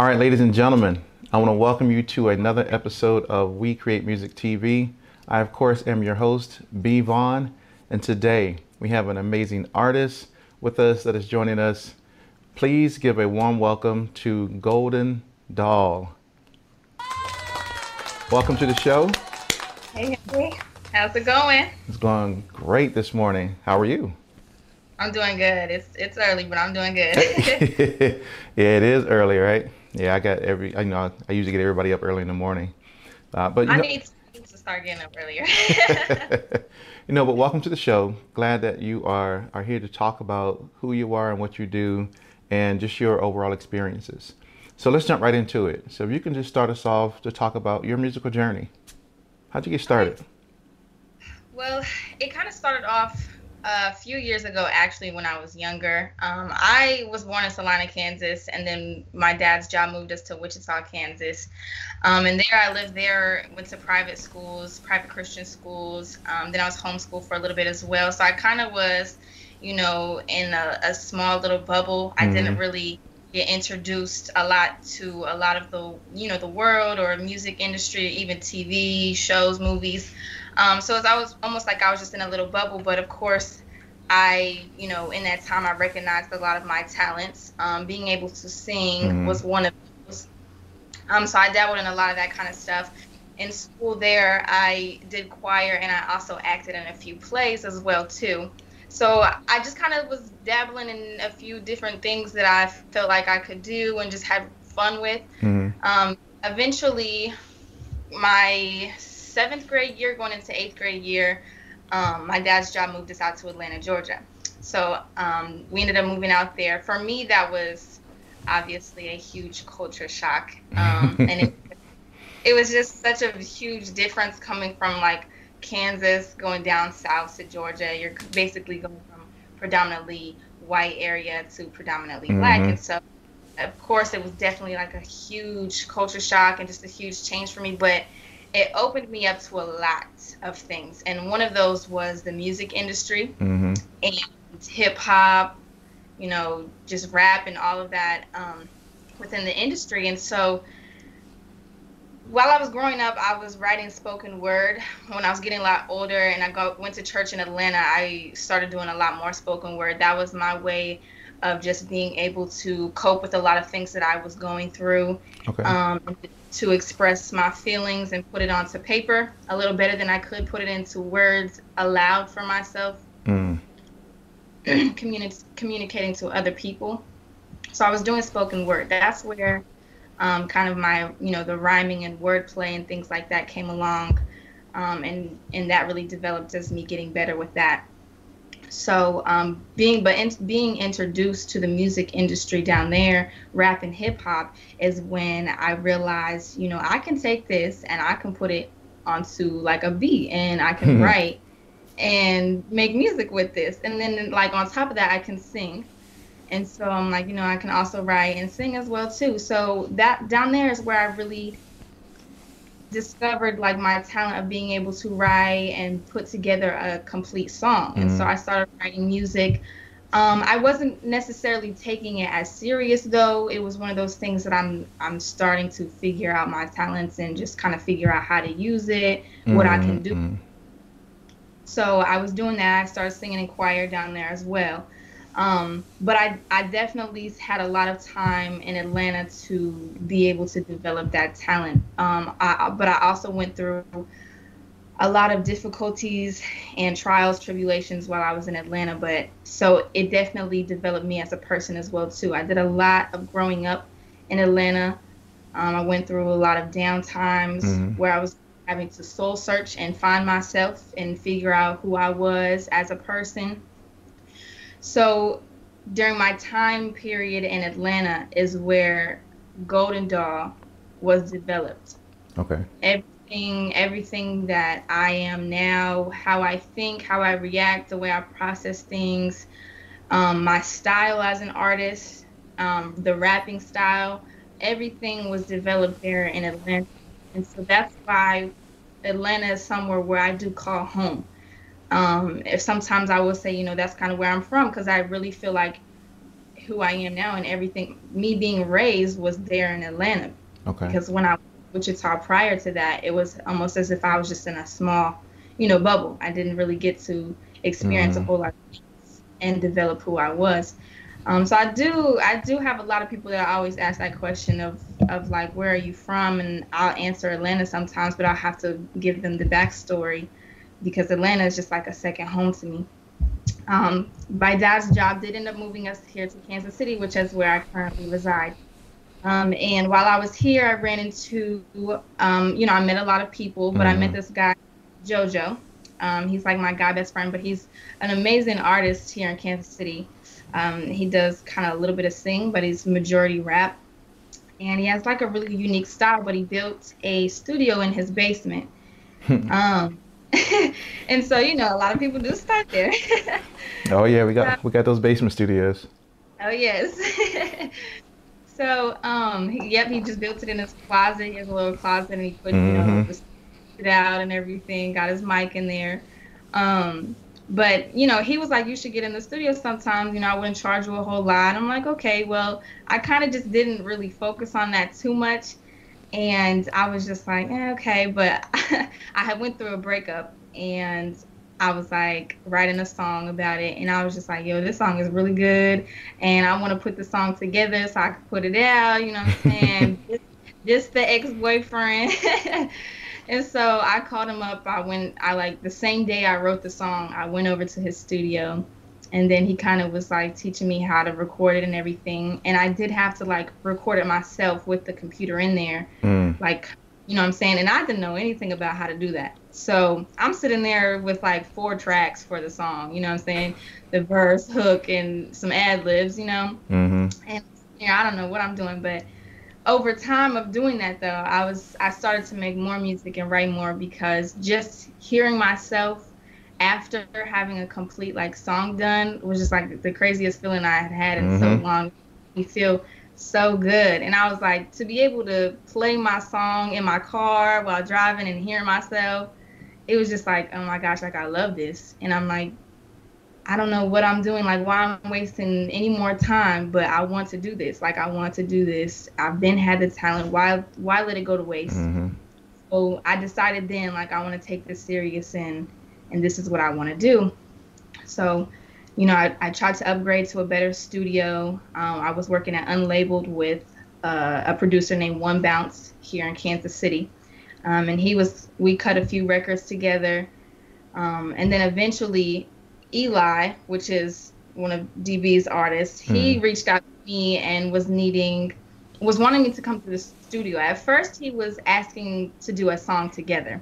All right, ladies and gentlemen, I want to welcome you to another episode of We Create Music TV. I, of course, am your host, B. Vaughn, and today we have an amazing artist with us that is joining us. Please give a warm welcome to Gxlden Doll. Welcome to the show. Hey, hey, how's it going? It's going great this morning. How are you? I'm doing good. It's it's early, but I'm doing good. yeah, it is early, right? Yeah, I got every. I know I usually get everybody up early in the morning, uh, but I know, need to start getting up earlier. you know. But welcome to the show. Glad that you are are here to talk about who you are and what you do, and just your overall experiences. So let's jump right into it. So if you can just start us off to talk about your musical journey. How'd you get started? well, it kind of started off a few years ago, actually, when I was younger. Um, I was born in Salina, Kansas, and then my dad's job moved us to Wichita, Kansas. Um, and there I lived there, went to private schools, private Christian schools. Um, then I was homeschooled for a little bit as well. So I kind of was, you know, in a, a small little bubble. I didn't really get introduced a lot to a lot of the you know the world or music industry even tv shows movies um, so as i was almost like i was just in a little bubble but of course i you know in that time i recognized a lot of my talents. Um, being able to sing Mhm. was one of those. Um, so i dabbled in a lot of that kind of stuff. In school there i did choir and i also acted in a few plays as well too. So I just kind of was dabbling in a few different things that I felt like I could do and just had fun with. hmm Um, eventually, my seventh grade year, going into eighth grade year, um, my dad's job moved us out to Atlanta, Georgia. So um, we ended up moving out there. For me, that was obviously a huge culture shock, um, and it, it was just such a huge difference coming from like Kansas going down south to Georgia. You're basically going from predominantly white area to predominantly black, Mhm. and so of course it was definitely like a huge culture shock and just a huge change for me. But it opened me up to a lot of things, and one of those was the music industry hmm and hip hop, you know, just rap and all of that um, within the industry. And so while I was growing up, I was writing spoken word. When I was getting a lot older and I go, went to church in Atlanta, I started doing a lot more spoken word. That was my way of just being able to cope with a lot of things that I was going through Okay. um, to express my feelings and put it onto paper a little better than I could put it into words aloud for myself mm communi- communicating to other people. So I was doing spoken word. That's where um, kind of my, you know, the rhyming and wordplay and things like that came along. Um, and, and that really developed as me getting better with that. So um, being but in, being introduced to the music industry down there, rap and hip hop, is when I realized, you know, I can take this and I can put it onto like a beat and I can Mhm. write and make music with this. And then like on top of that, I can sing. And so I'm like, you know, I can also write and sing as well too. So that down there is where I really discovered like my talent of being able to write and put together a complete song. And so Mhm. I started writing music. Um, I wasn't necessarily taking it as serious though. It was one of those things that I'm I'm starting to figure out my talents and just kind of figure out how to use it, what I can do. Mhm. So I was doing that. I started singing in choir down there as well. Um, but I, I definitely had a lot of time in Atlanta to be able to develop that talent. Um, I, but I also went through a lot of difficulties and trials, tribulations while I was in Atlanta. But so it definitely developed me as a person as well too. I did a lot of growing up in Atlanta. Um, I went through a lot of down times Mhm. where I was having to soul search and find myself and figure out who I was as a person. So during my time period in Atlanta is where Gxlden Doll was developed. Okay. Everything, everything that I am now, how I think, how I react, the way I process things, um, my style as an artist, um, the rapping style, everything was developed there in Atlanta. And so that's why Atlanta is somewhere where I do call home. Um, if sometimes I will say, you know, that's kind of where I'm from because I really feel like who I am now and everything. Me being raised was there in Atlanta. Okay. Because when I Wichita prior to that, it was almost as if I was just in a small, you know, bubble. I didn't really get to experience mm-hmm. a whole lot and develop who I was. Um, so I do I do have a lot of people that always ask that question of of like where are you from and I'll answer Atlanta sometimes, but I'll have to give them the backstory because Atlanta is just like a second home to me. Um, my dad's job did end up moving us here to Kansas City, which is where I currently reside. Um, and while I was here, I ran into, um, you know, I met a lot of people, but mm-hmm. I met mm-hmm. this guy, JoJo. Um, he's like my guy best friend, but he's an amazing artist here in Kansas City. Um, he does kind of a little bit of sing, but he's majority rap. And he has like a really unique style, but he built a studio in his basement. um, and so, you know, a lot of people do start there. oh yeah, we got we got those basement studios. Oh yes. so, um, yep, he just built it in his closet. He has a little closet, and he put mm-hmm. you know mm-hmm. it out and everything. Got his mic in there. Um, but you know, he was like, "You should get in the studio sometimes." You know, I wouldn't charge you a whole lot. I'm like, okay, well, I kind of just didn't really focus on that too much, and I was just like, eh, okay. But I had went through a breakup, and I was like writing a song about it, and I was just like, yo, this song is really good, and I want to put the song together so I could put it out. You know what I'm saying? just, just the ex-boyfriend. And so I called him up. I went, I like the same day I wrote the song, I went over to his studio. And then he kind of was like teaching me how to record it and everything. And I did have to like record it myself with the computer in there. Mm. Like, you know what I'm saying? And I didn't know anything about how to do that. So I'm sitting there with like four tracks for the song, you know what I'm saying? The verse, hook, and some ad libs, you know? Mm-hmm. And, you know, I don't know what I'm doing, but over time of doing that though i was i started to make more music and write more because just hearing myself after having a complete like song done was just like the craziest feeling i had had in mm-hmm. so long you feel so good and i was like to be able to play my song in my car while driving and hearing myself it was just like oh my gosh like i love this and i'm like I don't know what I'm doing, like why I'm wasting any more time, but I want to do this. Like I want to do this. I've been had the talent. Why why let it go to waste? Mm-hmm. So I decided then like I want to take this serious and and this is what I want to do. So, you know, I, I tried to upgrade to a better studio. Um, I was working at Unlabeled with uh, a producer named One Bounce here in Kansas City. Um, and he was, we cut a few records together. Um, and then eventually Eli, which is one of DB's artists, he mm. reached out to me and was needing, was wanting me to come to the studio. At first, he was asking to do a song together.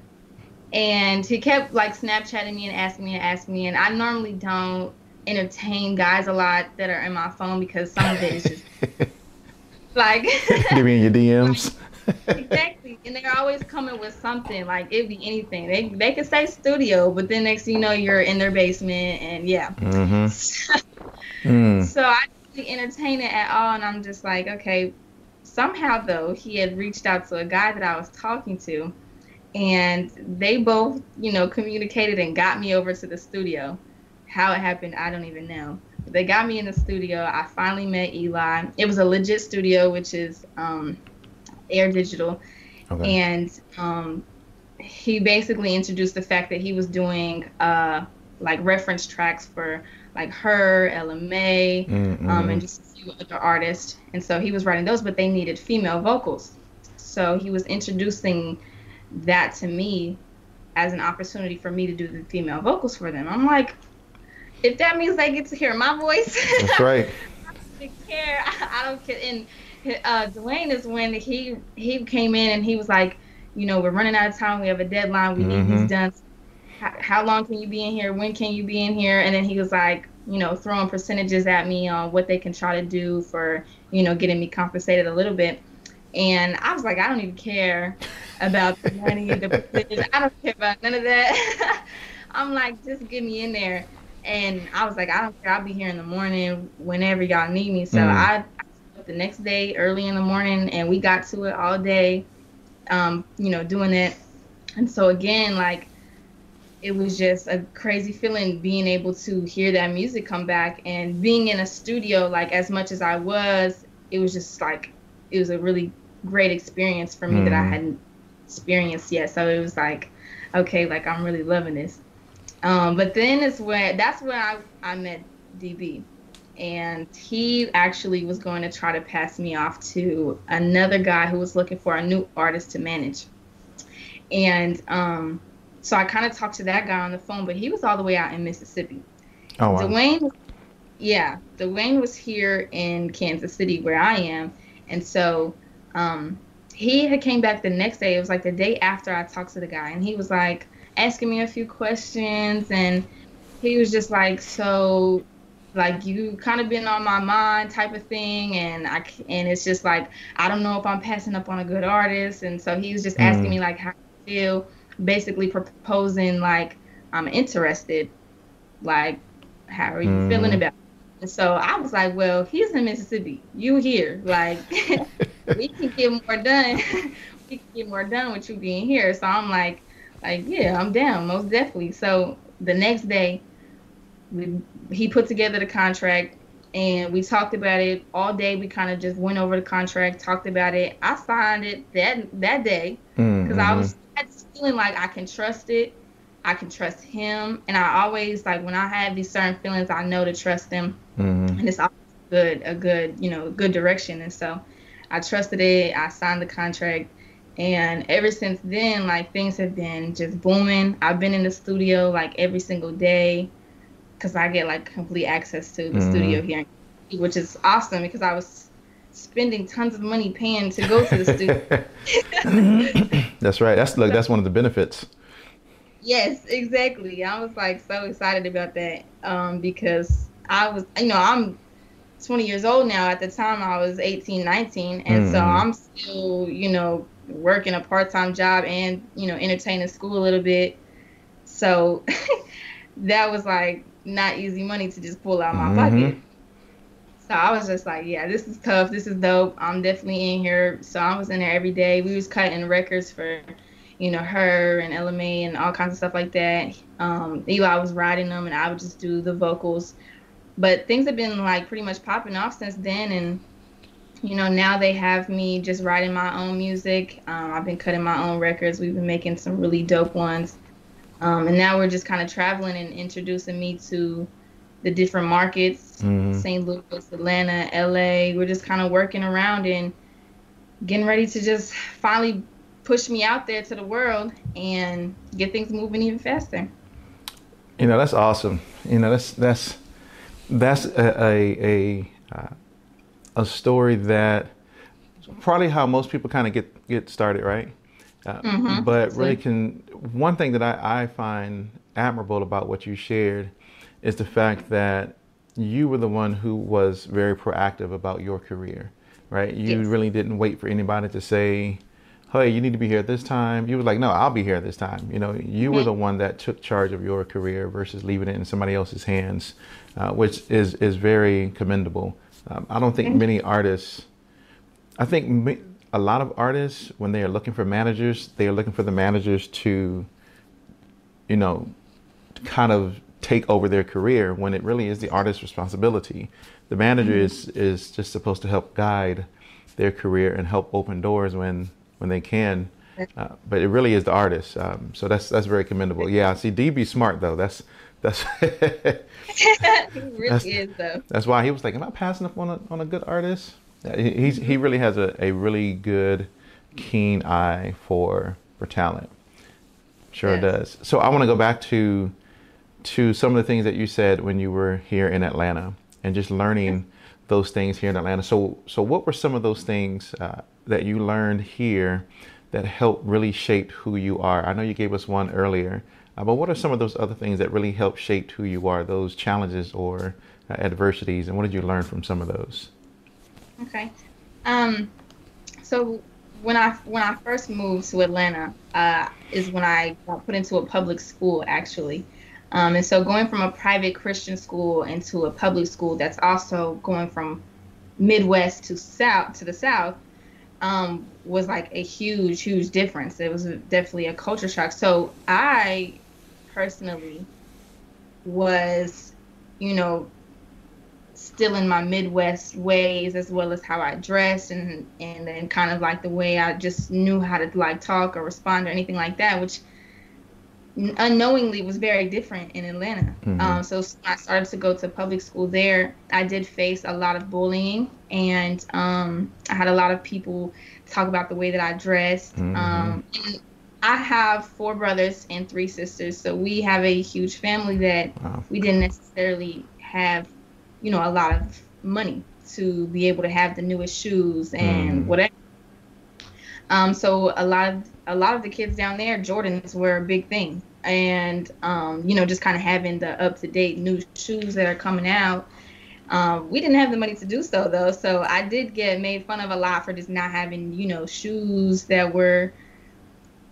And he kept like Snapchatting me and asking me and asking me. And I normally don't entertain guys a lot that are in my phone because some of it is just like. you mean your DMs? exactly. And they're always coming with something. Like it'd be anything. They they could say studio, but then next thing you know you're in their basement and yeah. Mm-hmm. mm. So I didn't entertain it at all and I'm just like, okay. Somehow though, he had reached out to a guy that I was talking to and they both, you know, communicated and got me over to the studio. How it happened, I don't even know. But they got me in the studio. I finally met Eli. It was a legit studio, which is um, Air Digital, okay. and um, he basically introduced the fact that he was doing uh, like reference tracks for like H.E.R., Ella Mai, mm-hmm. um, and just a few other artists. And so he was writing those, but they needed female vocals. So he was introducing that to me as an opportunity for me to do the female vocals for them. I'm like, if that means they get to hear my voice, that's right. I don't care. I don't care. And uh, Dwayne is when he he came in and he was like, you know, we're running out of time. We have a deadline. We mm-hmm. need these done. How, how long can you be in here? When can you be in here? And then he was like, you know, throwing percentages at me on what they can try to do for, you know, getting me compensated a little bit. And I was like, I don't even care about the money, the percentage. I don't care about none of that. I'm like, just get me in there. And I was like, I don't care. I'll be here in the morning whenever y'all need me. So mm. I the next day early in the morning, and we got to it all day, um, you know, doing it. And so again, like it was just a crazy feeling being able to hear that music come back and being in a studio like as much as I was, it was just like it was a really great experience for me mm. that I mm. hadn't experienced yet. So it was like, okay, like I'm really loving this. Um, but then it's when that's when I, I met DB. And he actually was going to try to pass me off to another guy who was looking for a new artist to manage. And um, so I kind of talked to that guy on the phone, but he was all the way out in Mississippi. Oh, wow. Dwayne, yeah, Dwayne was here in Kansas City where I am. And so um, he had came back the next day. It was like the day after I talked to the guy, and he was like asking me a few questions, and he was just like, "So, like you kind of been on my mind type of thing," and I and it's just like I don't know if I'm passing up on a good artist, and so he was just asking mm. me like how I feel, basically proposing like I'm interested, like how are you mm. feeling about. It? And so I was like, well, he's in Mississippi. You here. Like, we can get more done. we can get more done with you being here. So I'm like, like, yeah, I'm down, most definitely. So the next day, we, he put together the contract and we talked about it all day. We kind of just went over the contract, talked about it. I signed it that that day because mm-hmm. I was feeling like I can trust it. I can trust him, and I always like when I have these certain feelings, I know to trust them, mm-hmm. and it's always good, a good, you know, good direction. And so, I trusted it. I signed the contract, and ever since then, like things have been just booming. I've been in the studio like every single day, because I get like complete access to the mm-hmm. studio here, which is awesome because I was spending tons of money paying to go to the studio. that's right. That's look. That's one of the benefits. Yes, exactly. I was like so excited about that um, because I was, you know, I'm 20 years old now. At the time, I was 18, 19, and mm. so mm-hmm. I'm still, you know, working a part-time job and you know, entertaining school a little bit. So that was like not easy money to just pull out my mm-hmm. pocket. So I was just like, yeah, this is tough. This is dope. I'm definitely in here. So I was in there every day. We was cutting records for you know, H.E.R. and Ella Mai and all kinds of stuff like that. Um, Eli was writing them and I would just do the vocals. But things have been like pretty much popping off since then. And, you know, now they have me just writing my own music. Um, I've been cutting my own records. We've been making some really dope ones. Um, and now we're just kind of traveling and introducing me to the different markets mm-hmm. St. Louis, Atlanta, LA. We're just kind of working around and getting ready to just finally push me out there to the world and get things moving even faster. You know, that's awesome. You know, that's that's that's a a a, a story that probably how most people kind of get get started, right? Uh, mm-hmm. But really, can one thing that I, I find admirable about what you shared is the fact that you were the one who was very proactive about your career, right? You yes. really didn't wait for anybody to say, hey, you need to be here at this time. You were like, no, I'll be here at this time. You know, you were the one that took charge of your career versus leaving it in somebody else's hands, uh, which is is very commendable. Um, I don't think many artists. I think a lot of artists, when they are looking for managers, they are looking for the managers to, you know, kind of take over their career when it really is the artist's responsibility. The manager mm-hmm. is is just supposed to help guide their career and help open doors when when they can. Uh, but it really is the artist. Um, so that's that's very commendable. Yeah, see, DB smart though. That's that's. really that's, is though. That's why he was like, "Am I passing up on a on a good artist?" He, he's he really has a, a really good, keen eye for for talent. Sure yes. does. So I want to go back to to some of the things that you said when you were here in Atlanta and just learning those things here in Atlanta. So so what were some of those things? Uh, that you learned here that helped really shape who you are? I know you gave us one earlier, uh, but what are some of those other things that really helped shape who you are, those challenges or uh, adversities, and what did you learn from some of those? Okay. Um, so when I when I first moved to Atlanta uh, is when I got put into a public school actually. Um, and so going from a private Christian school into a public school that's also going from Midwest to South to the South, um, was like a huge, huge difference. It was definitely a culture shock. So I personally was, you know, still in my Midwest ways as well as how I dressed and and then kind of like the way I just knew how to like talk or respond or anything like that, which unknowingly was very different in Atlanta. Mm-hmm. Um, so I started to go to public school there. I did face a lot of bullying, and um, I had a lot of people talk about the way that I dressed. Mm-hmm. Um, I have four brothers and three sisters, so we have a huge family that wow. we didn't necessarily have, you know, a lot of money to be able to have the newest shoes and mm. whatever. Um, so a lot of a lot of the kids down there, Jordans were a big thing, and um, you know, just kind of having the up to date new shoes that are coming out. Um, we didn't have the money to do so though, so I did get made fun of a lot for just not having, you know, shoes that were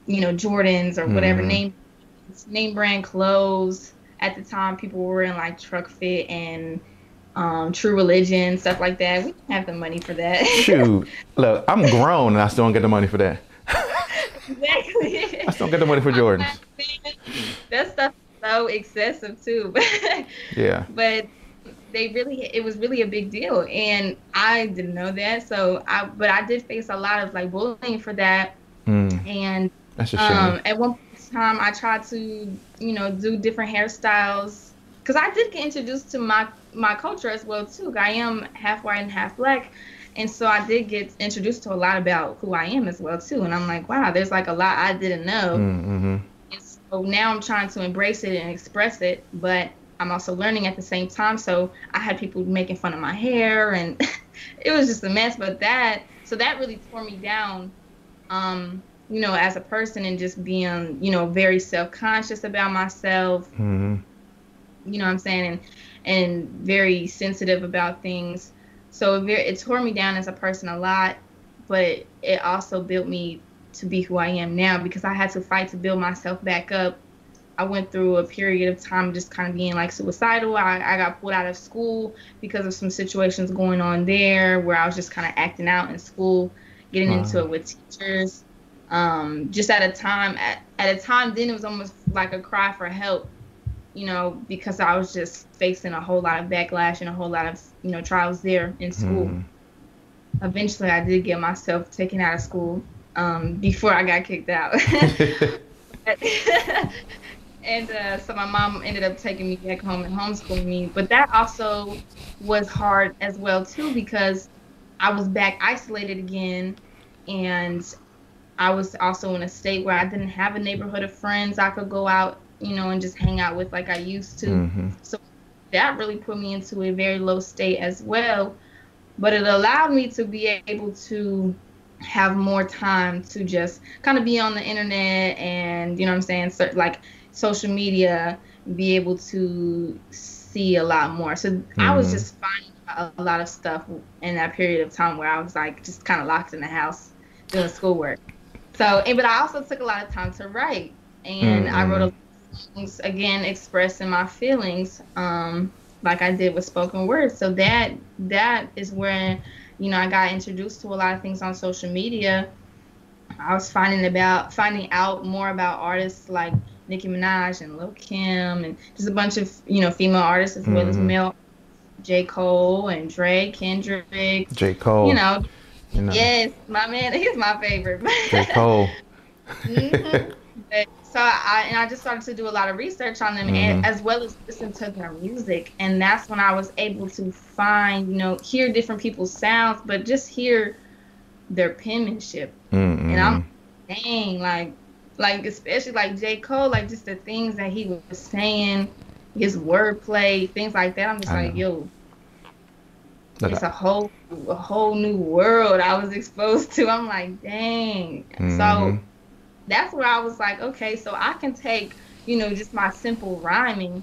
you know Jordans or whatever mm. name name brand clothes. At the time, people were in like Trukfit and um, True Religion stuff like that. We didn't have the money for that. Shoot, look, I'm grown and I still don't get the money for that. I still get the money for Jordans. that stuff is so excessive too. yeah. But they really it was really a big deal and I didn't know that. So I but I did face a lot of like bullying for that. Mm. And that's a shame. Um, at one time, I tried to, you know, do different hairstyles because I did get introduced to my my culture as well too. I am half white and half black, and so I did get introduced to a lot about who I am as well too. And I'm like, wow, there's like a lot I didn't know. Mm-hmm. And so now I'm trying to embrace it and express it, but I'm also learning at the same time. So I had people making fun of my hair, and it was just a mess. But that so that really tore me down. Um, you know, as a person and just being, you know, very self conscious about myself. Mm-hmm. You know what I'm saying? And and very sensitive about things. So it, it tore me down as a person a lot, but it also built me to be who I am now because I had to fight to build myself back up. I went through a period of time just kind of being like suicidal. I, I got pulled out of school because of some situations going on there where I was just kind of acting out in school, getting wow. into it with teachers um, just at a time at, at a time then it was almost like a cry for help you know because i was just facing a whole lot of backlash and a whole lot of you know trials there in school mm. eventually i did get myself taken out of school um, before i got kicked out and uh, so my mom ended up taking me back home and homeschooling me but that also was hard as well too because i was back isolated again and I was also in a state where I didn't have a neighborhood of friends I could go out, you know, and just hang out with like I used to. Mm-hmm. So that really put me into a very low state as well. But it allowed me to be able to have more time to just kind of be on the internet and, you know what I'm saying, so, like social media, be able to see a lot more. So mm-hmm. I was mm-hmm. just finding a, a lot of stuff in that period of time where I was like just kind of locked in the house doing schoolwork. So, and, but I also took a lot of time to write, and mm-hmm. I wrote a again expressing my feelings, um, like I did with spoken word. So that that is where, you know, I got introduced to a lot of things on social media. I was finding about finding out more about artists like Nicki Minaj and Lil Kim, and just a bunch of you know female artists as mm-hmm. well as mm-hmm. male. J. Cole and Drake, Kendrick. J. Cole. You know, you know? Yes, my man, he's my favorite. J. Cole. mm-hmm. So I and I just started to do a lot of research on them, mm-hmm. and as well as listen to their music, and that's when I was able to find, you know, hear different people's sounds, but just hear their penmanship. Mm-hmm. And I'm dang, like, like especially like J. Cole, like just the things that he was saying, his wordplay, things like that. I'm just I like, know. yo, it's a whole a whole new world I was exposed to. I'm like, dang. Mm-hmm. So that's where I was like, okay, so I can take, you know, just my simple rhyming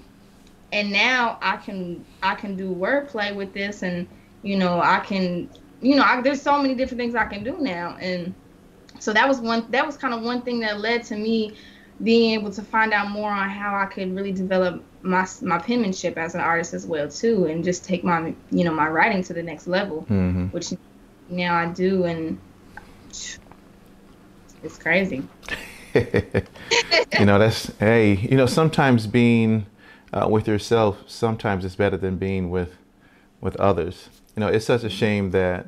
and now I can I can do wordplay with this and you know, I can you know, I, there's so many different things I can do now and so that was one that was kind of one thing that led to me being able to find out more on how I could really develop my my penmanship as an artist as well too, and just take my you know my writing to the next level, mm-hmm. which now I do, and it's crazy. you know, that's hey, you know, sometimes being uh, with yourself sometimes it's better than being with with others. You know, it's such a shame that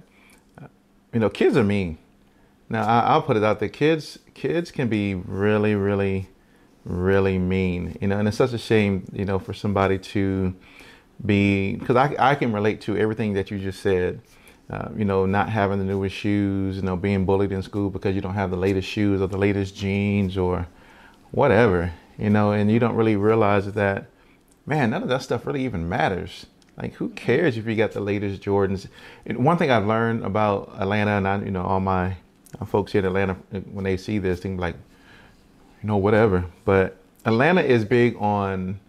uh, you know kids are mean. Now I, will put it out there: kids kids can be really, really, really mean. You know, and it's such a shame, you know, for somebody to be because I I can relate to everything that you just said. Uh, you know, not having the newest shoes, you know, being bullied in school because you don't have the latest shoes or the latest jeans or whatever, you know, and you don't really realize that man, none of that stuff really even matters. Like, who cares if you got the latest Jordans? And one thing I've learned about Atlanta, and I, you know, all my folks here in Atlanta, when they see this, think like, you know, whatever. But Atlanta is big on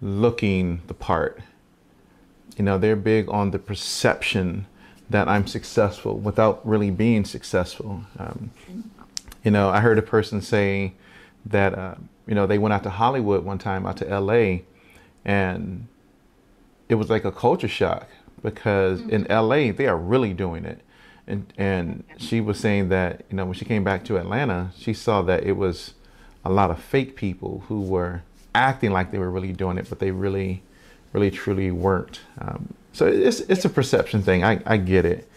looking the part. You know, they're big on the perception that I'm successful without really being successful. Um, you know, I heard a person say that, uh, you know, they went out to Hollywood one time, out to LA, and it was like a culture shock because mm-hmm. in LA they are really doing it. And and she was saying that, you know, when she came back to Atlanta, she saw that it was a lot of fake people who were acting like they were really doing it, but they really, really truly weren't. Um, so it's it's a perception thing. I, I get it.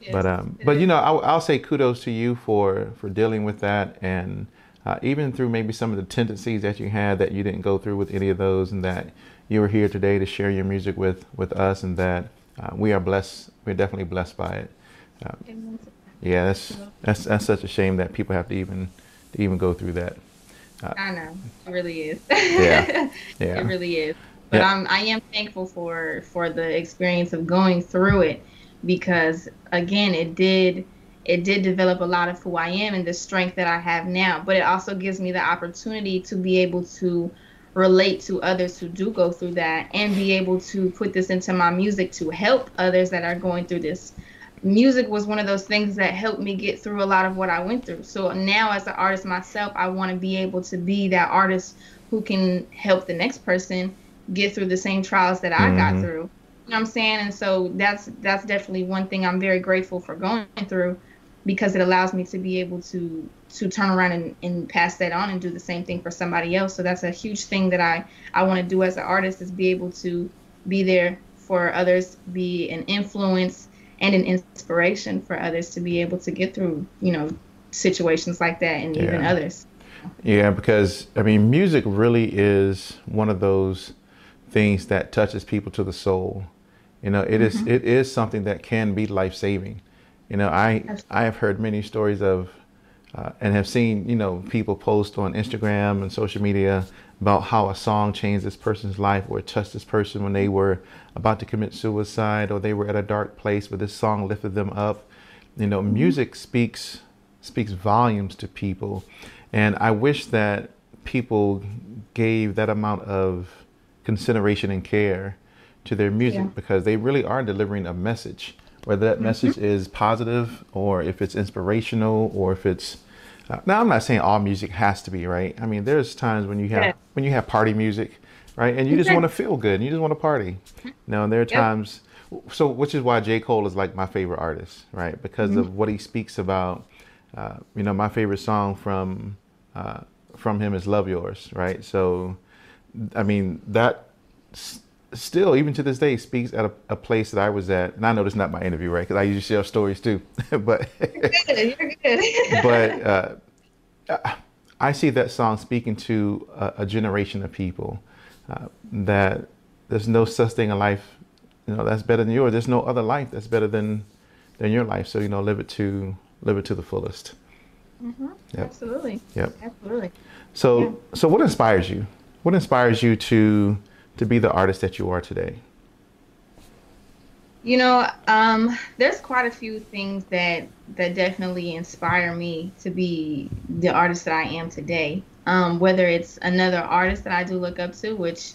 Yes, but um, but you know, I'll, I'll say kudos to you for for dealing with that. And uh, even through maybe some of the tendencies that you had that you didn't go through with any of those and that you were here today to share your music with with us and that uh, we are blessed. We're definitely blessed by it. Uh, yeah that's that's that's such a shame that people have to even to even go through that. Uh, i know. It really is. Yeah. Yeah. it really is but yeah. I'm, i am thankful for for the experience of going through it because again it did it did develop a lot of who I am and the strength that I have now. But it also gives me the opportunity to be able to relate to others who do go through that and be able to put this into my music to help others that are going through this. Music was one of those things that helped me get through a lot of what I went through. So now, as an artist myself, I want to be able to be that artist who can help the next person get through the same trials that I mm-hmm. got through. You know what I'm saying? And so that's that's definitely one thing I'm very grateful for going through because it allows me to be able to to turn around and, and pass that on and do the same thing for somebody else so that's a huge thing that i i want to do as an artist is be able to be there for others be an influence and an inspiration for others to be able to get through you know situations like that and yeah. even others yeah because i mean music really is one of those things that touches people to the soul you know it mm-hmm. is, it is something that can be life-saving you know, I I have heard many stories of uh, and have seen you know people post on Instagram and social media about how a song changed this person's life or touched this person when they were about to commit suicide or they were at a dark place, but this song lifted them up. You know, mm-hmm. music speaks speaks volumes to people, and I wish that people gave that amount of consideration and care to their music yeah. because they really are delivering a message whether that mm-hmm. message is positive or if it's inspirational or if it's uh, now i'm not saying all music has to be right i mean there's times when you have yeah. when you have party music right and you just want to feel good and you just want to party you know and there are yep. times so which is why j cole is like my favorite artist right because mm-hmm. of what he speaks about uh, you know my favorite song from uh, from him is Love Yourz right so i mean that still, even to this day, speaks at a, a, place that I was at. And I know this is not my interview, right? Because I usually share stories too. but you're good. You're good. but uh, I see that song speaking to a, a generation of people uh, that there's no such thing in life, you know, that's better than yours. There's no other life that's better than than your life. So you know, live it to live it to the fullest. Mm-hmm. Yep. Absolutely. Yep. Absolutely. So yeah. so what inspires you? What inspires you to to be the artist that you are today? You know, um, there's quite a few things that that definitely inspire me to be the artist that I am today. Um, whether it's another artist that I do look up to, which,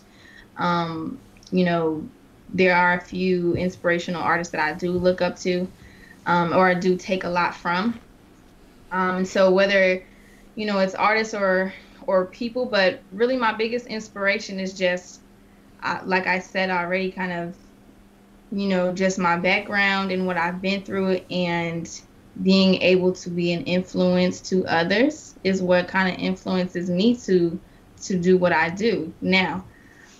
um, you know, there are a few inspirational artists that I do look up to, um, or I do take a lot from. Um, so whether, you know, it's artists or or people, but really my biggest inspiration is just I, like I said already, kind of, you know, just my background and what I've been through, and being able to be an influence to others is what kind of influences me to to do what I do now.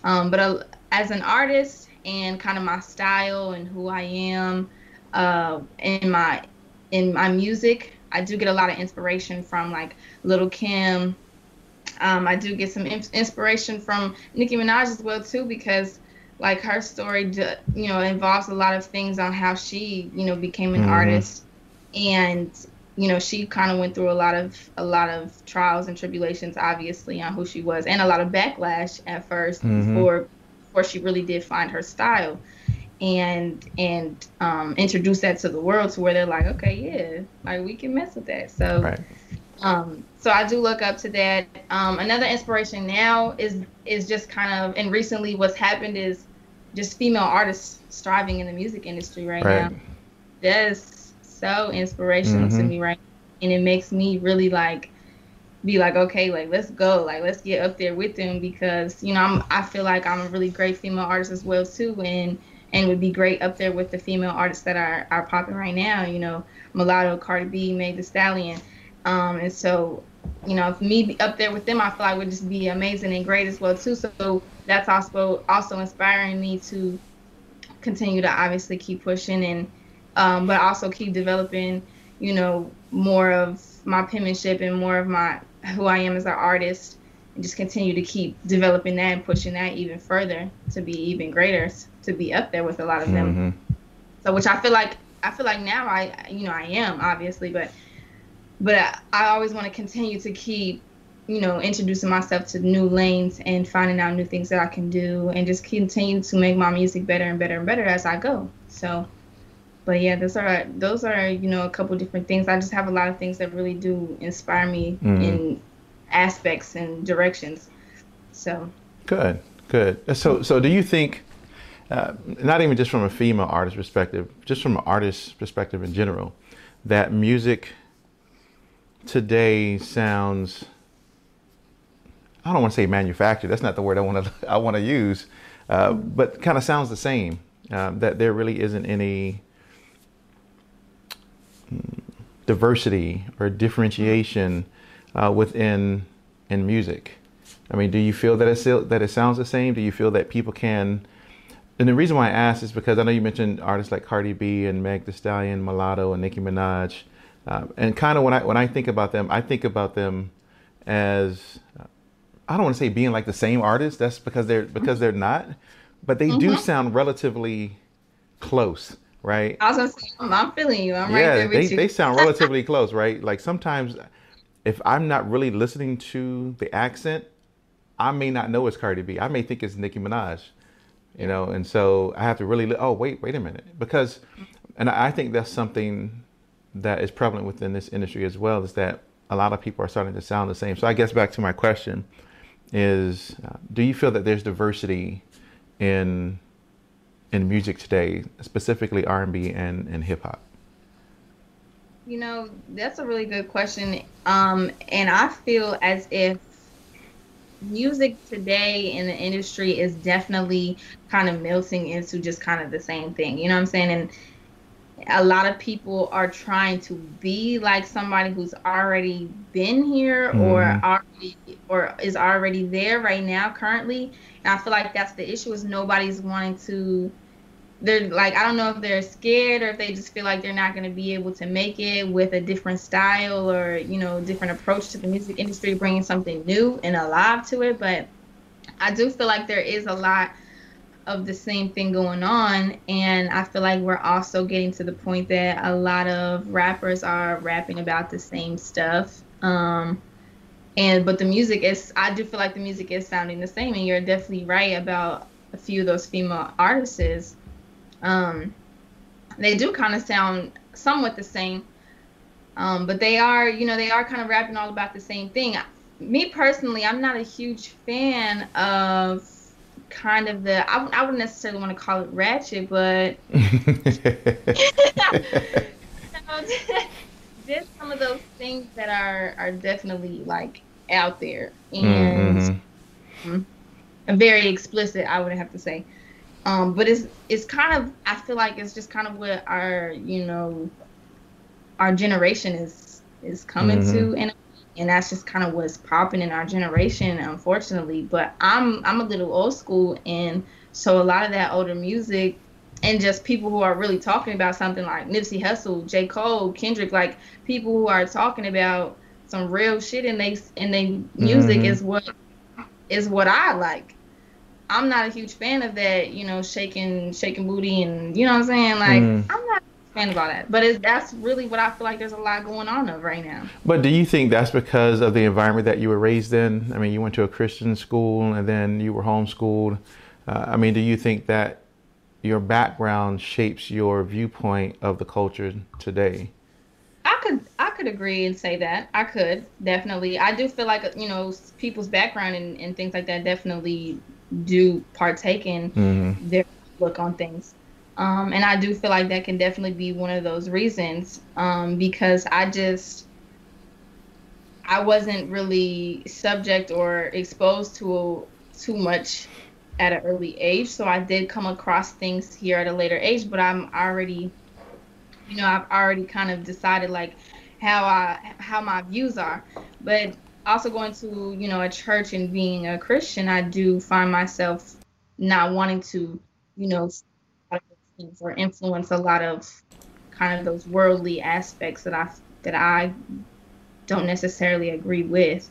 Um, but uh, as an artist and kind of my style and who I am uh, in my in my music, I do get a lot of inspiration from like Lil Kim. Um, I do get some inspiration from Nicki Minaj as well too because like her story, you know, involves a lot of things on how she, you know, became an mm-hmm. artist, and you know, she kind of went through a lot of a lot of trials and tribulations, obviously, on who she was, and a lot of backlash at 1st mm-hmm. before before she really did find her style, and and um, introduce that to the world to where they're like, okay, yeah, like we can mess with that. So. Right. Um, so I do look up to that. Um, another inspiration now is is just kind of and recently what's happened is just female artists striving in the music industry right, right. now. That's so inspirational mm-hmm. to me right now. and it makes me really like be like okay like let's go like let's get up there with them because you know I'm I feel like I'm a really great female artist as well too and and would be great up there with the female artists that are are popping right now you know Mulatto Cardi B Meg Thee Stallion um and so you know, for me up there with them, I feel like would just be amazing and great as well too. So that's also also inspiring me to continue to obviously keep pushing and, um, but also keep developing, you know, more of my penmanship and more of my who I am as an artist, and just continue to keep developing that and pushing that even further to be even greater, to be up there with a lot of them. Mm-hmm. So, which I feel like I feel like now I, you know, I am obviously, but but I, I always want to continue to keep you know introducing myself to new lanes and finding out new things that I can do and just continue to make my music better and better and better as I go. So but yeah, those are those are, you know, a couple different things. I just have a lot of things that really do inspire me mm-hmm. in aspects and directions. So good, good. So so do you think uh, not even just from a female artist perspective, just from an artist perspective in general, that music today sounds I don't want to say manufactured. That's not the word I want to I want to use, uh, but kind of sounds the same. Um, that there really isn't any mm, diversity or differentiation uh, within in music. I mean, do you feel that it still, that it sounds the same? Do you feel that people can? And the reason why I ask is because I know you mentioned artists like Cardi B and Meg Thee Stallion, Mulatto, and Nicki Minaj. Um, and kind of when I when I think about them, I think about them as uh, I don't want to say being like the same artist. That's because they're because they're not, but they mm-hmm. do sound relatively close, right? I was gonna say, I'm, feeling you. I'm yeah, right there with they, they sound relatively close, right? Like sometimes, if I'm not really listening to the accent, I may not know it's Cardi B. I may think it's Nicki Minaj, you know. And so I have to really. Li- oh wait, wait a minute, because, and I think that's something that is prevalent within this industry as well is that a lot of people are starting to sound the same. So I guess back to my question is uh, do you feel that there's diversity in in music today, specifically R&B and, and hip hop? You know, that's a really good question. Um, and I feel as if music today in the industry is definitely kind of melting into just kind of the same thing. You know what I'm saying? And a lot of people are trying to be like somebody who's already been here mm. or already or is already there right now currently and i feel like that's the issue is nobody's wanting to they're like i don't know if they're scared or if they just feel like they're not going to be able to make it with a different style or you know different approach to the music industry bringing something new and alive to it but i do feel like there is a lot of the same thing going on. And i feel like we're also getting to the point that a lot of rappers are rapping about the same stuff. Um, and but the music is i do feel like the music is sounding the same. And you're definitely right about a few of those female artists. Um, they do kind of sound somewhat the same. Um, but they are you know they are kind of rapping all about the same thing. Me personally i'm not a huge fan of kind of the I, I wouldn't necessarily want to call it ratchet, but just some of those things that are are definitely like out there and mm-hmm. mm-hmm. very explicit. I would have to say, um, but it's it's kind of I feel like it's just kind of what our you know our generation is is coming mm-hmm. to and and that's just kind of what's popping in our generation unfortunately but i'm i'm a little old school and so a lot of that older music and just people who are really talking about something like Nipsey Hussle, J. Cole, Kendrick, like people who are talking about some real shit in they in they music mm-hmm. is what is what I like. I'm not a huge fan of that, you know, shaking shaking booty and you know what I'm saying? Like mm. I'm not fan of all that. But that's really what I feel like there's a lot going on of right now. But do you think that's because of the environment that you were raised in? I mean, you went to a Christian school and then you were homeschooled. Uh, I mean, do you think that your background shapes your viewpoint of the culture today? I could I could agree and say that I could definitely. I do feel like you know people's background and, and things like that definitely do partake in mm-hmm. their look on things. Um, and I do feel like that can definitely be one of those reasons um, because I just I wasn't really subject or exposed to too much at an early age. So I did come across things here at a later age, but I'm already, you know, I've already kind of decided like how I how my views are. But also going to you know a church and being a Christian, I do find myself not wanting to, you know, or influence a lot of kind of those worldly aspects that I that I don't necessarily agree with.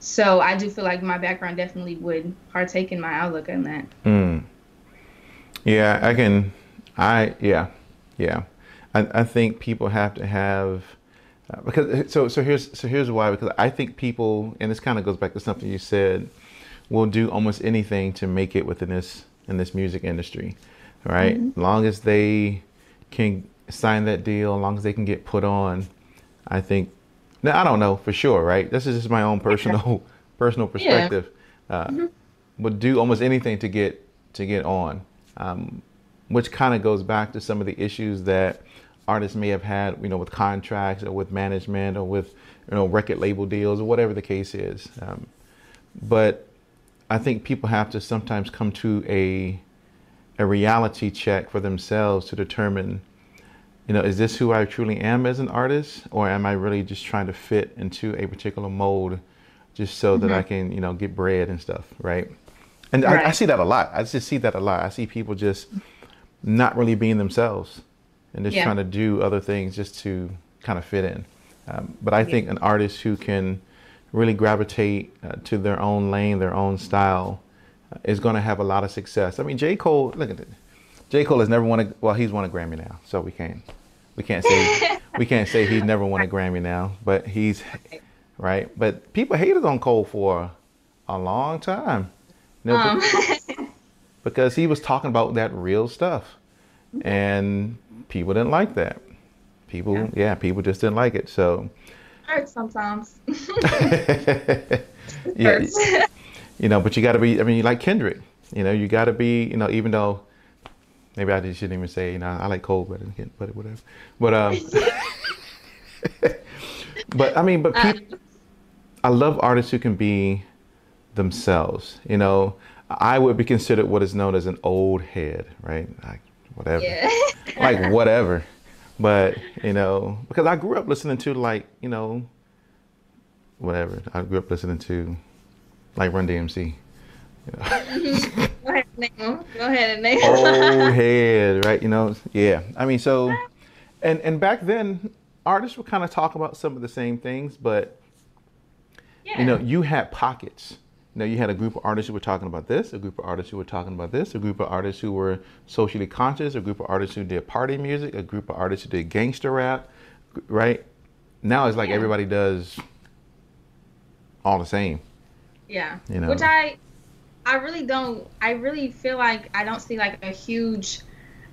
So I do feel like my background definitely would partake in my outlook on that. Mm. Yeah, I can. I yeah, yeah. I, I think people have to have uh, because so so here's so here's why because I think people and this kind of goes back to something you said will do almost anything to make it within this in this music industry, right? Mm-hmm. Long as they can sign that deal, as long as they can get put on, I think now I don't know for sure, right? This is just my own personal personal perspective. Yeah. Uh, mm-hmm. Would do almost anything to get to get on, um, which kind of goes back to some of the issues that artists may have had, you know, with contracts or with management or with you know record label deals or whatever the case is. Um, but I think people have to sometimes come to a a reality check for themselves to determine you know, is this who I truly am as an artist, or am I really just trying to fit into a particular mold, just so mm-hmm. that I mm-hmm. can, you know, get bread and stuff, right? And right. I, I, see that a lot. I just see that a lot. I see people just not really being themselves and just yeah. trying to do other things just to kind of fit in. Um, but I yeah. think an artist who can really gravitate uh, to their own lane, their own style, uh, is going to have a lot of success. I mean, J. Cole, look at it. J. Cole has never won a well, he's won a Grammy now, so we can't we can't say we can't say he's never won a Grammy now, but he's right. But people hated on Cole for a long time, you know, um. because he was talking about that real stuff, and people didn't like that. People, yeah, yeah people just didn't like it. So hurts sometimes. yeah, you know, but you got to be. I mean, you like Kendrick, you know, you got to be. You know, even though Maybe I just shouldn't even say, you know, I like Cole better than but whatever. But um, but I mean, but uh, people, I love artists who can be themselves. You know, I would be considered what is known as an old head, right? Like whatever, yeah. like whatever. But you know, because I grew up listening to like you know, whatever. I grew up listening to like Run DMC. You know? Go ahead and name Go ahead and name Old head, right? You know, yeah. I mean, so, and and back then, artists would kind of talk about some of the same things, but yeah. you know, you had pockets. You know, you had a group of artists who were talking about this, a group of artists who were talking about this, a group of artists who were socially conscious, a group of artists who did party music, a group of artists who did gangster rap, right? Now it's like yeah. everybody does all the same. Yeah. You know? Which I I really don't. I really feel like I don't see like a huge.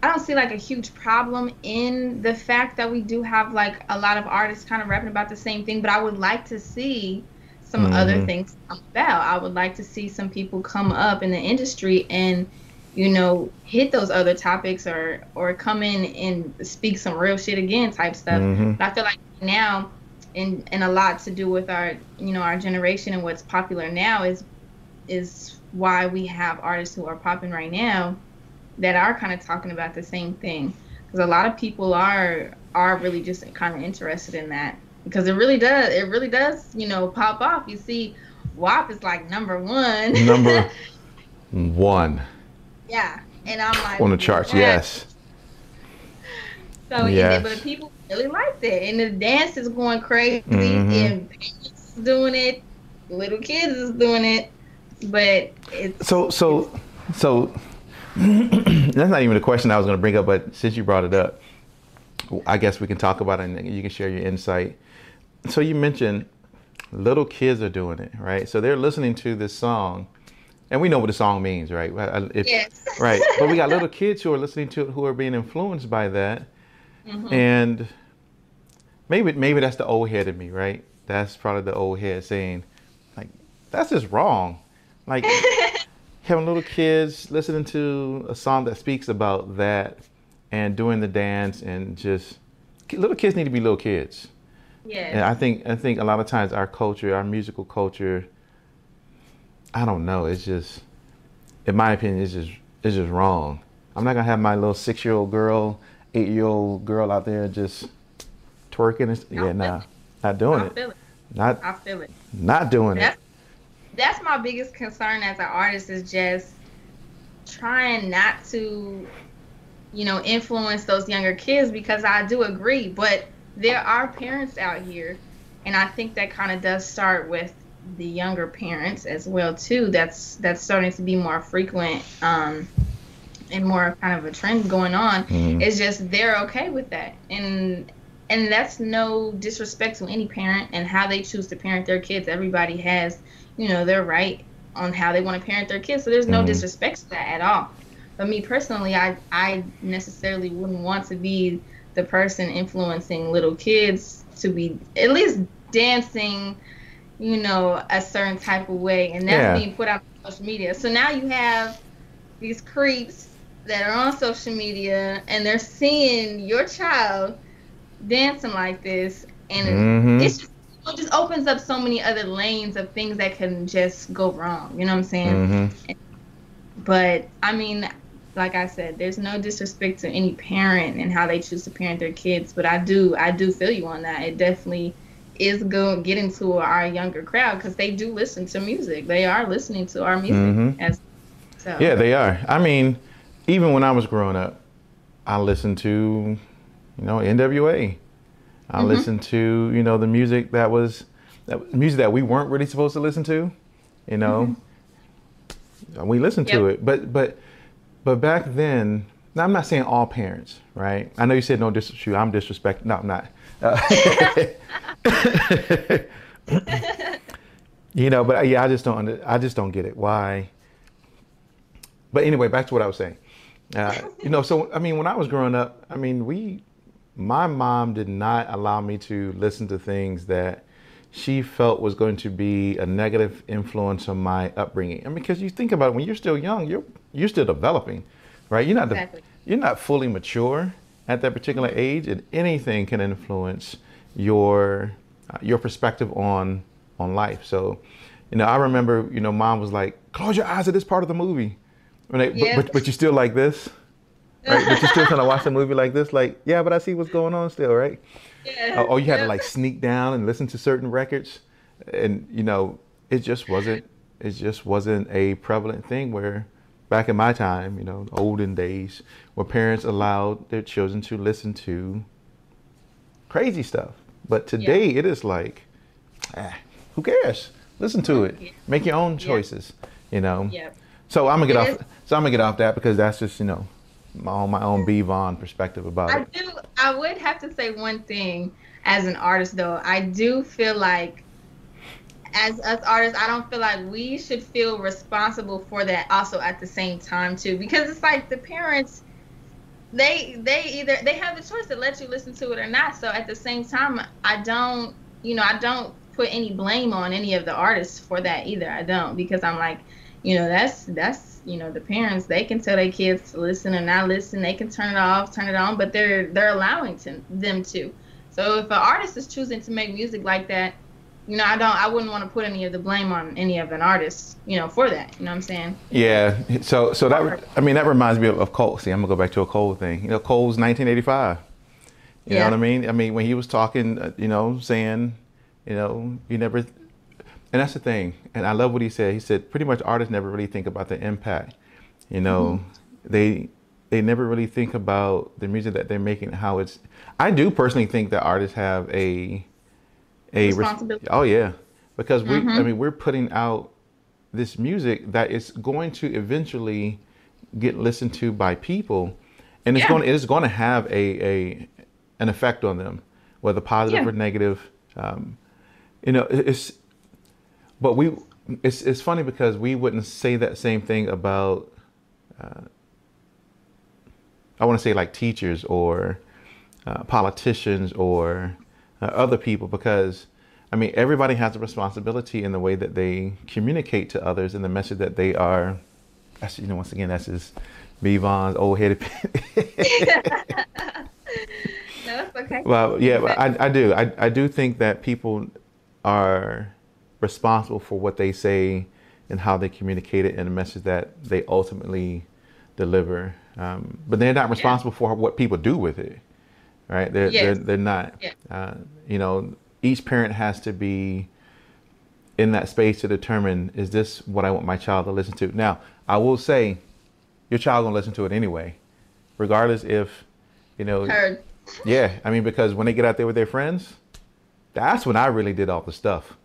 I don't see like a huge problem in the fact that we do have like a lot of artists kind of rapping about the same thing, but I would like to see some mm-hmm. other things about. I would like to see some people come up in the industry and you know hit those other topics or or come in and speak some real shit again type stuff. Mm-hmm. But I feel like now and and a lot to do with our you know our generation and what's popular now is is why we have artists who are popping right now that are kind of talking about the same thing because a lot of people are are really just kind of interested in that because it really does it really does you know pop off you see WAP is like number one number one yeah and i'm like on the charts yes so yes. but people really liked it and the dance is going crazy mm-hmm. and parents doing it little kids is doing it but it's so so so that's not even a question I was going to bring up, but since you brought it up, I guess we can talk about it and you can share your insight. So you mentioned little kids are doing it, right? So they're listening to this song, and we know what the song means, right? If, yes. right. But we got little kids who are listening to it who are being influenced by that, mm-hmm. and maybe maybe that's the old head in me, right? That's probably the old head saying, like, that's just wrong. Like having little kids listening to a song that speaks about that and doing the dance and just little kids need to be little kids. Yeah. And I think I think a lot of times our culture, our musical culture, I don't know, it's just in my opinion it's just it's just wrong. I'm not gonna have my little six year old girl, eight year old girl out there just twerking and yeah, nah. Not doing I it. Feel it. Not I feel it. Not doing That's it that's my biggest concern as an artist is just trying not to you know influence those younger kids because I do agree but there are parents out here and I think that kind of does start with the younger parents as well too that's that's starting to be more frequent um, and more kind of a trend going on mm-hmm. it's just they're okay with that and and that's no disrespect to any parent and how they choose to parent their kids everybody has you know, they're right on how they want to parent their kids. So there's no mm-hmm. disrespect to that at all. But me personally, I I necessarily wouldn't want to be the person influencing little kids to be at least dancing, you know, a certain type of way, and that's yeah. being put out on social media. So now you have these creeps that are on social media and they're seeing your child dancing like this, and mm-hmm. it's just it just opens up so many other lanes of things that can just go wrong. You know what I'm saying? Mm-hmm. But I mean, like I said, there's no disrespect to any parent and how they choose to parent their kids. But I do, I do feel you on that. It definitely is going getting to our younger crowd because they do listen to music. They are listening to our music. Mm-hmm. As so. Yeah, they are. I mean, even when I was growing up, I listened to, you know, NWA. I mm-hmm. listened to you know the music that was that music that we weren't really supposed to listen to, you know. Mm-hmm. We listened yep. to it, but but but back then, now I'm not saying all parents, right? I know you said no disrespect. I'm disrespect. No, I'm not. Uh, you know, but yeah, I just don't. I just don't get it. Why? But anyway, back to what I was saying. Uh, you know, so I mean, when I was growing up, I mean, we my mom did not allow me to listen to things that she felt was going to be a negative influence on my upbringing. And because you think about it, when you're still young, you're you're still developing, right? You're not exactly. you're not fully mature at that particular age, and anything can influence your uh, your perspective on on life. So, you know, I remember, you know, mom was like, "Close your eyes at this part of the movie," they, yeah. but, but, but you're still like this right? but you're still trying to watch the movie like this, like, yeah, but I see what's going on still, right? Yeah. Oh, oh you had to like sneak down and listen to certain records, and you know, it just wasn't. It just wasn't a prevalent thing where, back in my time, you know, olden days, where parents allowed their children to listen to crazy stuff. But today, yeah. it is like, ah, who cares? Listen to it. Yeah. Make your own choices. You know. Yeah. So I'm gonna get it off. Is. So I'm gonna get off that because that's just you know my own my own B Vaughn perspective about I it. I do. I would have to say one thing as an artist though. I do feel like as us artists, I don't feel like we should feel responsible for that also at the same time too, because it's like the parents they they either they have the choice to let you listen to it or not. So at the same time, I don't you know I don't put any blame on any of the artists for that either. I don't because I'm like you know that's that's you know the parents they can tell their kids to listen or not listen they can turn it off turn it on but they're they're allowing to, them to so if an artist is choosing to make music like that you know i don't i wouldn't want to put any of the blame on any of an artist you know for that you know what i'm saying yeah so so that i mean that reminds me of, of cole see i'm gonna go back to a cole thing you know cole's 1985 You yeah. know what I mean? I mean, when he was talking, uh, you know, saying, you know, you never, and that's the thing. And I love what he said. He said pretty much artists never really think about the impact. You know, mm-hmm. they they never really think about the music that they're making, how it's. I do personally think that artists have a a responsibility. oh yeah, because we, mm-hmm. I mean, we're putting out this music that is going to eventually get listened to by people, and it's yeah. going it is going to have a a an effect on them, whether positive yeah. or negative. Um, you know, it's but we it's it's funny because we wouldn't say that same thing about. Uh, I want to say like teachers or uh, politicians or uh, other people because I mean everybody has a responsibility in the way that they communicate to others and the message that they are. That's you know once again that's just B Von's old headed. no, okay. Well, yeah, I I do I I do think that people are responsible for what they say and how they communicate it and the message that they ultimately deliver. Um, but they're not responsible yeah. for what people do with it, right? They're yes. they're, they're not. Yeah. Uh, you know, each parent has to be in that space to determine is this what I want my child to listen to. Now, I will say, your child gonna listen to it anyway, regardless if, you know. Heard. Yeah, I mean because when they get out there with their friends, that's when I really did all the stuff.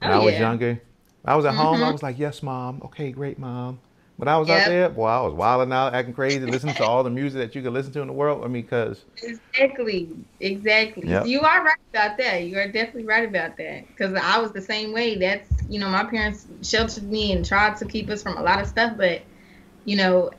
When oh, I was yeah. younger, I was at mm-hmm. home. I mm-hmm. was like, "Yes, mom. Okay, great, mom." When I was yep. out there, boy, I was wilding out, acting crazy, listening to all the music that you could listen to in the world. I mean, because exactly, exactly. Yep. You are right about that. You are definitely right about that. Because I was the same way. That's you know, my parents sheltered me and tried to keep us from a lot of stuff, but you know,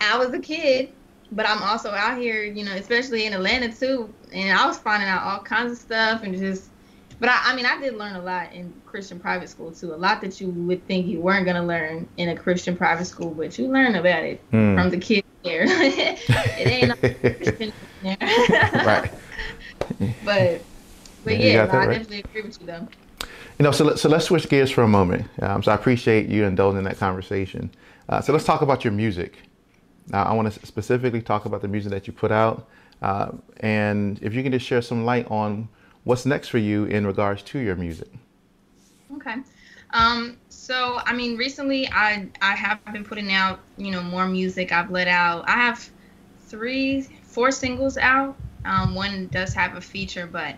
I was a kid, but I'm also out here, you know, especially in Atlanta too, and I was finding out all kinds of stuff and just but I, I mean, I did learn a lot in Christian private school too. A lot that you would think you weren't gonna learn in a Christian private school, but you learn about it mm. from the kids there. it ain't no Christian there. right. But but yeah, no, I right. definitely agree with you though. You know, so let, so let's switch gears for a moment. Um, so I appreciate you indulging in that conversation. Uh, so let's talk about your music. Now, I want to specifically talk about the music that you put out, uh, and if you can just share some light on what's next for you in regards to your music? Okay. Um, so I mean, recently I I have been putting out you know more music. I've let out. I have three, four singles out. Um, one does have a feature, but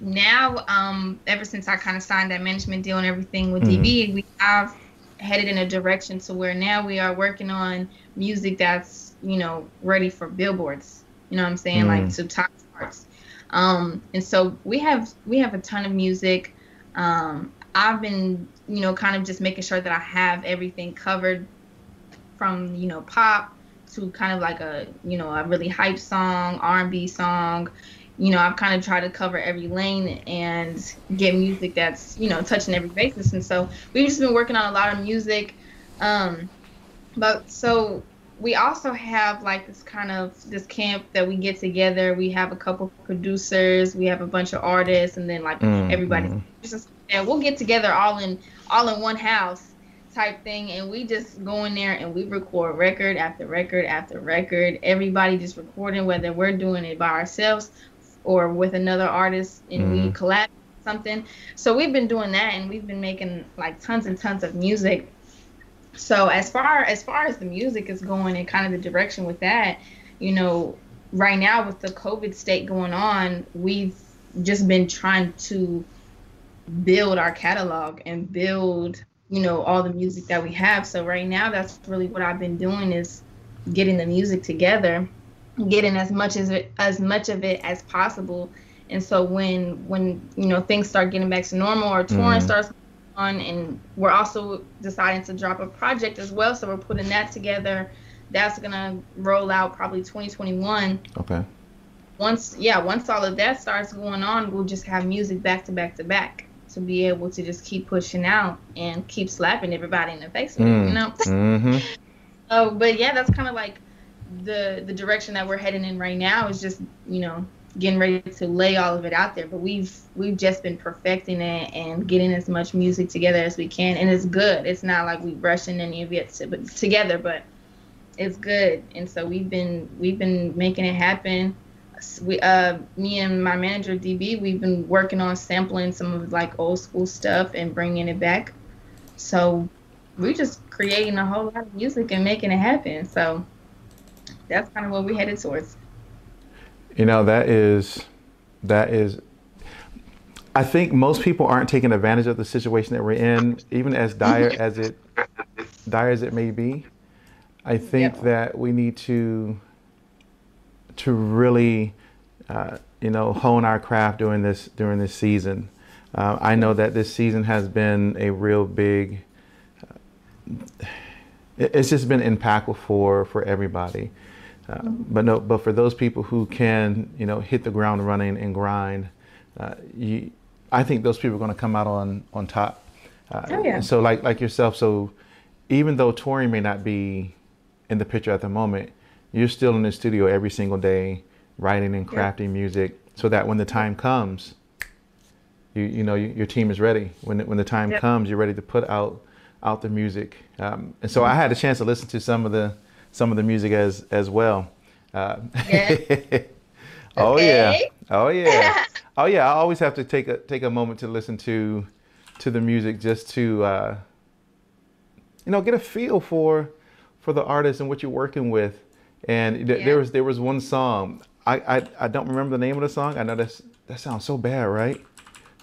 now um, ever since I kind of signed that management deal and everything with mm-hmm. DV, we have headed in a direction to where now we are working on music that's you know ready for billboards. You know what I'm saying? Mm-hmm. Like to top charts. Um, and so we have we have a ton of music. Um, I've been you know kind of just making sure that I have everything covered from you know pop to kind of like a you know a really hype song, R&B song. You know, I've kind of tried to cover every lane and get music that's you know touching every basis. And so we've just been working on a lot of music. Um, but so we also have like this kind of this camp that we get together. We have a couple producers, we have a bunch of artists, and then like mm, everybody. And we'll get together all in all in one house type thing, and we just go in there and we record record after record after record. Everybody just recording, whether we're doing it by ourselves or with another artist, and mm. we mm-hmm. collab something. So we've been doing that, and we've been making like tons and tons of music so as far as far as the music is going and kind of the direction with that, you know, right now with the COVID state going on, we've just been trying to build our catalog and build, you know, all the music that we have. So right now that's really what I've been doing is getting the music together, getting as much as it, as much of it as possible. And so when when you know things start getting back to normal or touring mm. starts on and we're also deciding to drop a project as well so we're putting that together that's gonna roll out probably 2021 okay once yeah once all of that starts going on we'll just have music back to back to back to be able to just keep pushing out and keep slapping everybody in the face mm. you know mm-hmm. oh but yeah that's kind of like the the direction that we're heading in right now is just you know getting ready to lay all of it out there. But we've we've just been perfecting it and getting as much music together as we can, and it's good. It's not like we're rushing any of it to, but together, but it's good. And so we've been we've been making it happen. we uh me and my manager DB we've been working on sampling some of like old school stuff and bringing it back. So we're just creating a whole lot of music and making it happen. So that's kind of what we're headed towards. You know that is that is. I think most people aren't taking advantage of the situation that we're in, even as dire as it dire as it may be. I think yep. that we need to to really, uh, you know, hone our craft during this during this season. Uh, I know that this season has been a real big. Uh, it's just been impactful for for everybody, uh, but no, but for those people who can, you know, hit the ground running and grind, uh, you, I think those people are going to come out on on top. Uh, oh yeah. So like like yourself, so even though touring may not be in the picture at the moment, you're still in the studio every single day, writing and crafting yeah. music, so that when the time comes, you you know you, your team is ready. When when the time yep. comes, you're ready to put out out the music. Um, and so I had a chance to listen to some of the some of the music as as well. Uh, yeah. oh yeah, oh yeah, oh yeah. I always have to take a take a moment to listen to to the music just to uh, you know get a feel for for the artist and what you're working with. And th- yeah. there was there was one song. I, I I don't remember the name of the song. I know that's that sounds so bad, right?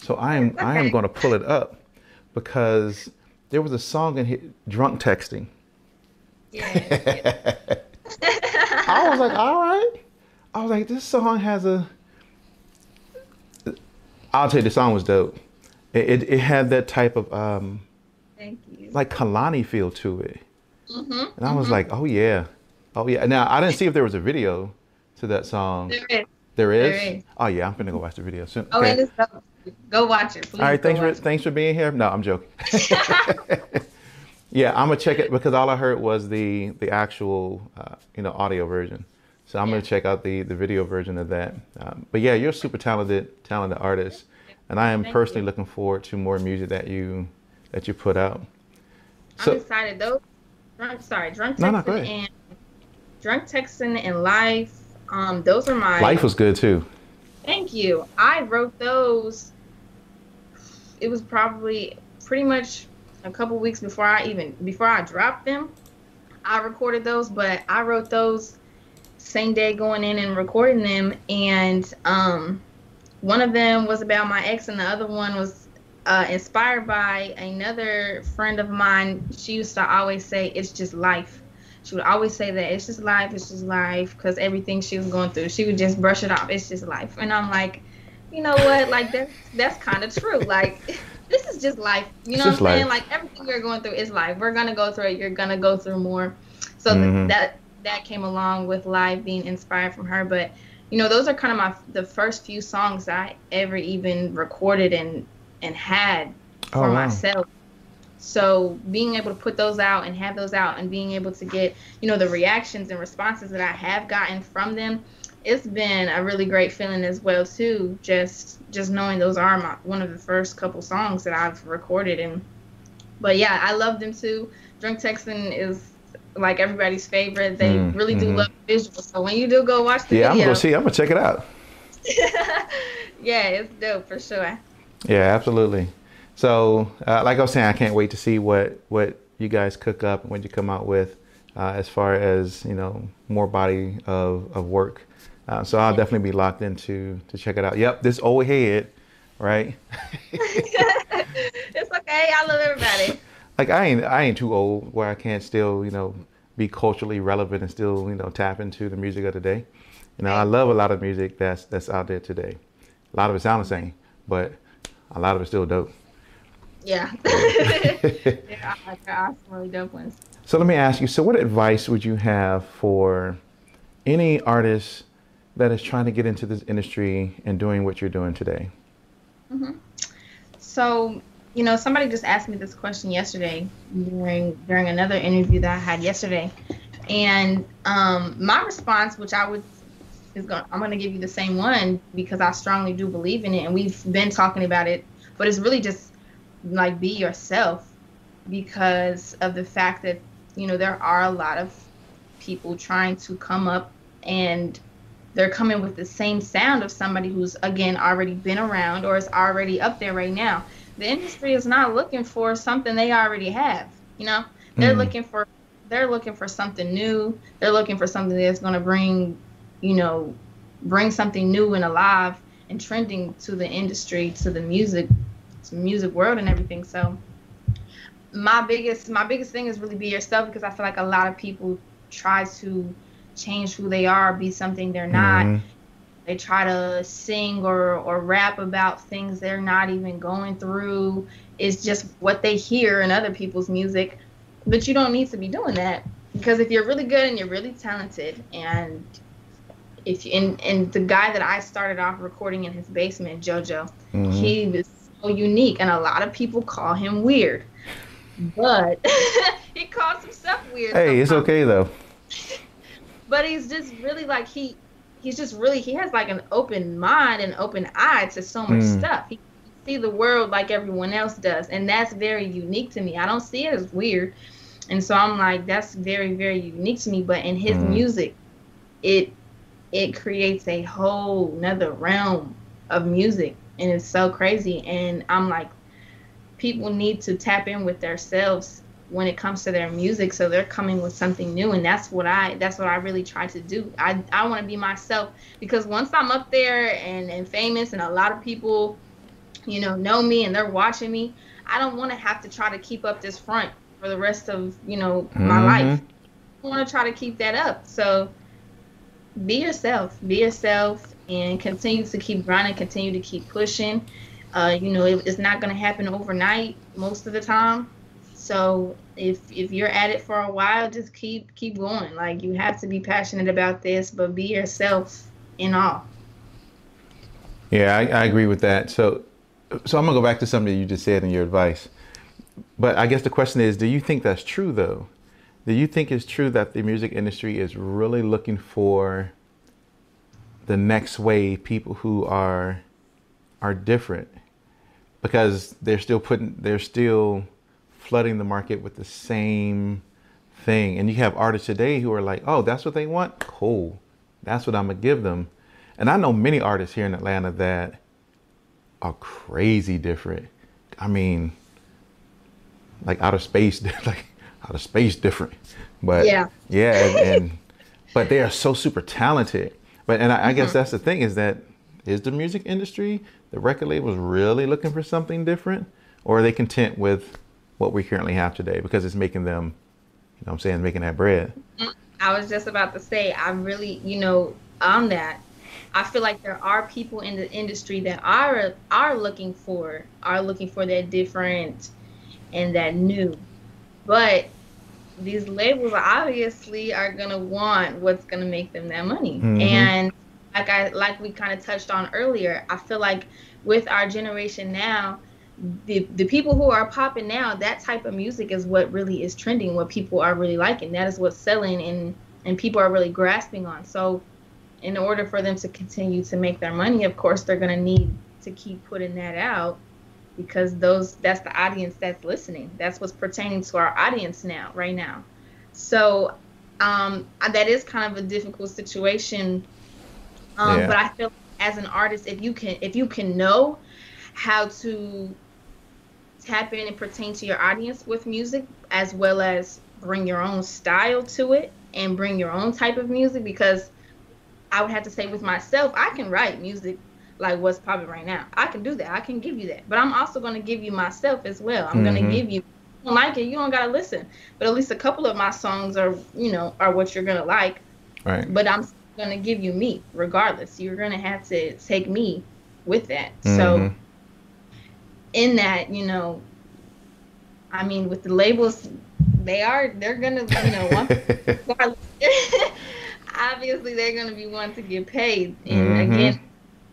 So I am okay. I am going to pull it up because there was a song in here, drunk texting. Yeah. I was like, all right. I was like, this song has a. I'll tell you, the song was dope. It it, it had that type of um, Thank you. like Kehlani feel to it. Mm-hmm, and I mm-hmm. was like, oh yeah, oh yeah. Now I didn't see if there was a video to that song. There is. There is. There is. Oh yeah, I'm gonna go watch the video soon. Oh, okay. go, go watch it. Please all right, thanks for thanks for being here. No, I'm joking. yeah, I'm gonna check it because all I heard was the the actual uh, you know audio version. So I'm yeah. gonna check out the the video version of that. Um, but yeah, you're a super talented talented artist, and I am Thank personally you. looking forward to more music that you that you put out. So, I'm excited. Those drunk, sorry, drunk texting no, no, and drunk texting and life. Um, those are my life was good too. Thank you. I wrote those. It was probably pretty much a couple weeks before I even before I dropped them. I recorded those, but I wrote those same day going in and recording them, and um, one of them was about my ex, and the other one was uh, inspired by another friend of mine. She used to always say, "It's just life." She would always say that it's just life, it's just life, because everything she was going through, she would just brush it off. It's just life, and I'm like, you know what? Like that's that's kind of true. Like this is just life. You know what I'm life. saying? Like everything we're going through is life. We're gonna go through it. You're gonna go through more. So mm-hmm. that that came along with live being inspired from her, but you know those are kind of my the first few songs I ever even recorded and and had for oh, wow. myself. So being able to put those out and have those out and being able to get, you know, the reactions and responses that I have gotten from them, it's been a really great feeling as well too. Just just knowing those are my one of the first couple songs that I've recorded and but yeah, I love them too. Drunk Texting is like everybody's favorite. They mm, really do mm-hmm. love visuals. So when you do go watch the yeah, video, I'm gonna see. I'm gonna check it out. yeah, it's dope for sure. Yeah, absolutely. So, uh, like I was saying, I can't wait to see what what you guys cook up and what you come out with, uh, as far as you know, more body of of work. Uh, so I'll definitely be locked into to check it out. Yep, this old head, right? it's okay. I love everybody. Like I ain't I ain't too old where I can't still you know be culturally relevant and still you know tap into the music of the day. You know, I love a lot of music that's that's out there today. A lot of it sounds the same, but a lot of it's still dope. Yeah. yeah, awesome, really dope ones. So let me ask you, so what advice would you have for any artist that is trying to get into this industry and doing what you're doing today? Mm-hmm. So, you know, somebody just asked me this question yesterday during during another interview that I had yesterday, and um, my response, which I would is going I'm going to give you the same one because I strongly do believe in it and we've been talking about it but it's really just like be yourself because of the fact that you know there are a lot of people trying to come up and they're coming with the same sound of somebody who's again already been around or is already up there right now. The industry is not looking for something they already have. You know, they're mm. looking for they're looking for something new. They're looking for something that's going to bring, you know, bring something new and alive and trending to the industry, to the music, to music world and everything. So my biggest my biggest thing is really be yourself because I feel like a lot of people try to change who they are, be something they're not. Mm-hmm. They try to sing or, or rap about things they're not even going through. It's just what they hear in other people's music. But you don't need to be doing that because if you're really good and you're really talented and if you, and, and the guy that I started off recording in his basement, JoJo, mm-hmm. he was so unique and a lot of people call him weird. But he calls himself weird. Hey, sometimes. it's okay though. But he's just really like he he's just really he has like an open mind and open eye to so much mm. stuff. He see the world like everyone else does, and that's very unique to me. I don't see it as weird, and so I'm like that's very very unique to me. But in his mm. music, it it creates a whole another realm of music, and it's so crazy. And I'm like, people need to tap in with themselves when it comes to their music so they're coming with something new and that's what i that's what i really try to do. I i want to be myself because once i'm up there and and famous and a lot of people you know know me and they're watching me i don't want to have to try to keep up this front for the rest of you know mm-hmm. my life. I want to try to keep that up. So be yourself be yourself and continue to keep grinding continue to keep pushing. Uh, you know it, it's not going to happen overnight most of the time so if if you're at it for a while, just keep keep going. Like you have to be passionate about this, but be yourself in all. Yeah, I, I agree with that. So so I'm gonna go back to something you just said in your advice. But I guess the question is, do you think that's true though? Do you think it's true that the music industry is really looking for the next wave people who are are different? Because they're still putting they're still flooding the market with the same thing. And you have artists today who are like, oh, that's what they want? Cool. That's what I'm going to give them. And I know many artists here in Atlanta that are crazy different. I mean, like out of space, like out of space different. But yeah, yeah, and, and but they are so super talented. But and I, mm-hmm. I, guess mm-hmm. that's the thing is that is the music industry, the record labels really looking for something different, or are they content with what we currently have today because it's making them, you know I'm saying, making that bread. I was just about to say, I really, you know, on that, I feel like there are people in the industry that are are looking for are looking for that different and that new. But these labels obviously are gonna want what's gonna make them that money. Mm-hmm. And like I like we kind of touched on earlier, I feel like with our generation now, the the people who are popping now, that type of music is what really is trending, what people are really liking. That is what's selling and and people are really grasping on. So in order for them to continue to make their money, of course they're gonna need to keep putting that out because those that's the audience that's listening. That's what's pertaining to our audience now, right now. So um, that is kind of a difficult situation. Um, yeah. But I feel as an artist, if you can if you can know how to tap in and pertain to your audience with music as well as bring your own style to it and bring your own type of music because I would have to say with myself, I can write music like what's popping right now. I can do that. I can give you that. But I'm also going to give you myself as well. I'm mm-hmm. going to give you you don't like it, you don't got to listen. But at least a couple of my songs are, you know, are what you're going to like. Right. But I'm going to give you me regardless. You're going to have to take me with that. Mm-hmm. So in that, you know, I mean, with the labels, they are they're gonna, you know, obviously they're gonna be one to get paid, and mm-hmm. again,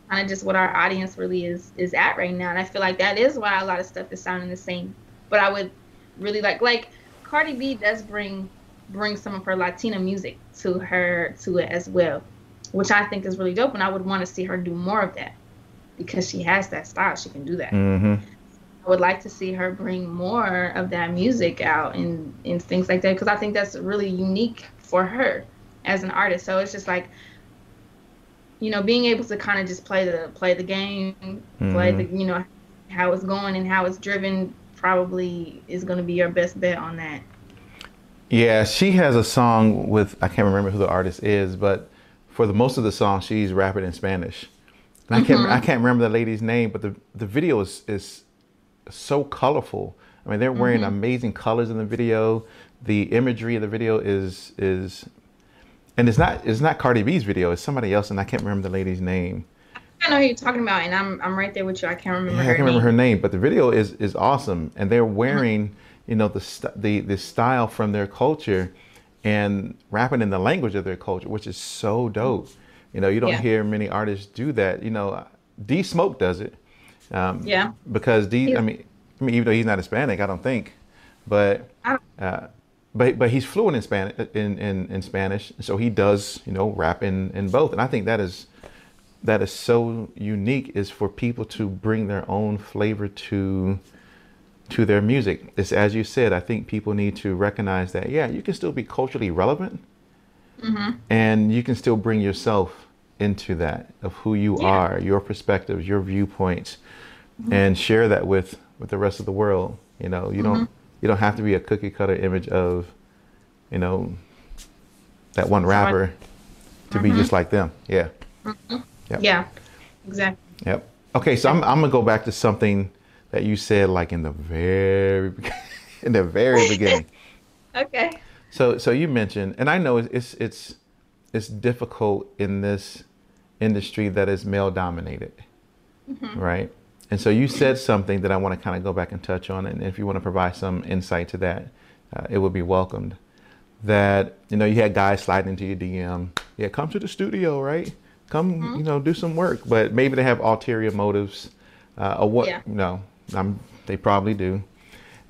kind of just what our audience really is is at right now, and I feel like that is why a lot of stuff is sounding the same. But I would really like like Cardi B does bring bring some of her Latina music to her to it as well, which I think is really dope, and I would want to see her do more of that because she has that style. She can do that. Mm-hmm. I would like to see her bring more of that music out and, and things like that because I think that's really unique for her as an artist. So it's just like you know, being able to kind of just play the play the game, mm-hmm. play the you know how it's going and how it's driven probably is going to be your best bet on that. Yeah, she has a song with I can't remember who the artist is, but for the most of the song she's rapping in Spanish. And I can't mm-hmm. I can't remember the lady's name, but the the video is is so colorful. I mean, they're wearing mm-hmm. amazing colors in the video. The imagery of the video is is and it's not it's not Cardi B's video. It's somebody else, and I can't remember the lady's name. I know who you're talking about, and I'm I'm right there with you. I can't remember. Yeah, her I can't remember her name, but the video is is awesome, and they're wearing you know the the the style from their culture, and rapping in the language of their culture, which is so dope. You know, you don't yeah. hear many artists do that. You know, D Smoke does it. Um, yeah. Because D, I mean, I mean, even though he's not Hispanic, I don't think, but uh, but but he's fluent in Spanish in, in, in Spanish, so he does you know rap in, in both, and I think that is that is so unique is for people to bring their own flavor to to their music. It's as you said, I think people need to recognize that yeah, you can still be culturally relevant, mm-hmm. and you can still bring yourself into that of who you yeah. are, your perspectives, your viewpoints, mm-hmm. and share that with with the rest of the world. You know, you mm-hmm. don't you don't have to be a cookie cutter image of, you know, that one rapper to mm-hmm. be just like them. Yeah. Mm-hmm. Yep. Yeah. Exactly. Yep. Okay, so I'm I'm gonna go back to something that you said like in the very in the very beginning. okay. So so you mentioned, and I know it's it's it's, it's difficult in this industry that is male dominated, mm-hmm. right? And so you said something that I want to kind of go back and touch on, and if you want to provide some insight to that, uh, it would be welcomed. That you know you had guys sliding into your DM, yeah, come to the studio, right? Come, mm-hmm. you know, do some work, but maybe they have ulterior motives, uh, or what? Yeah. You know, I'm, they probably do.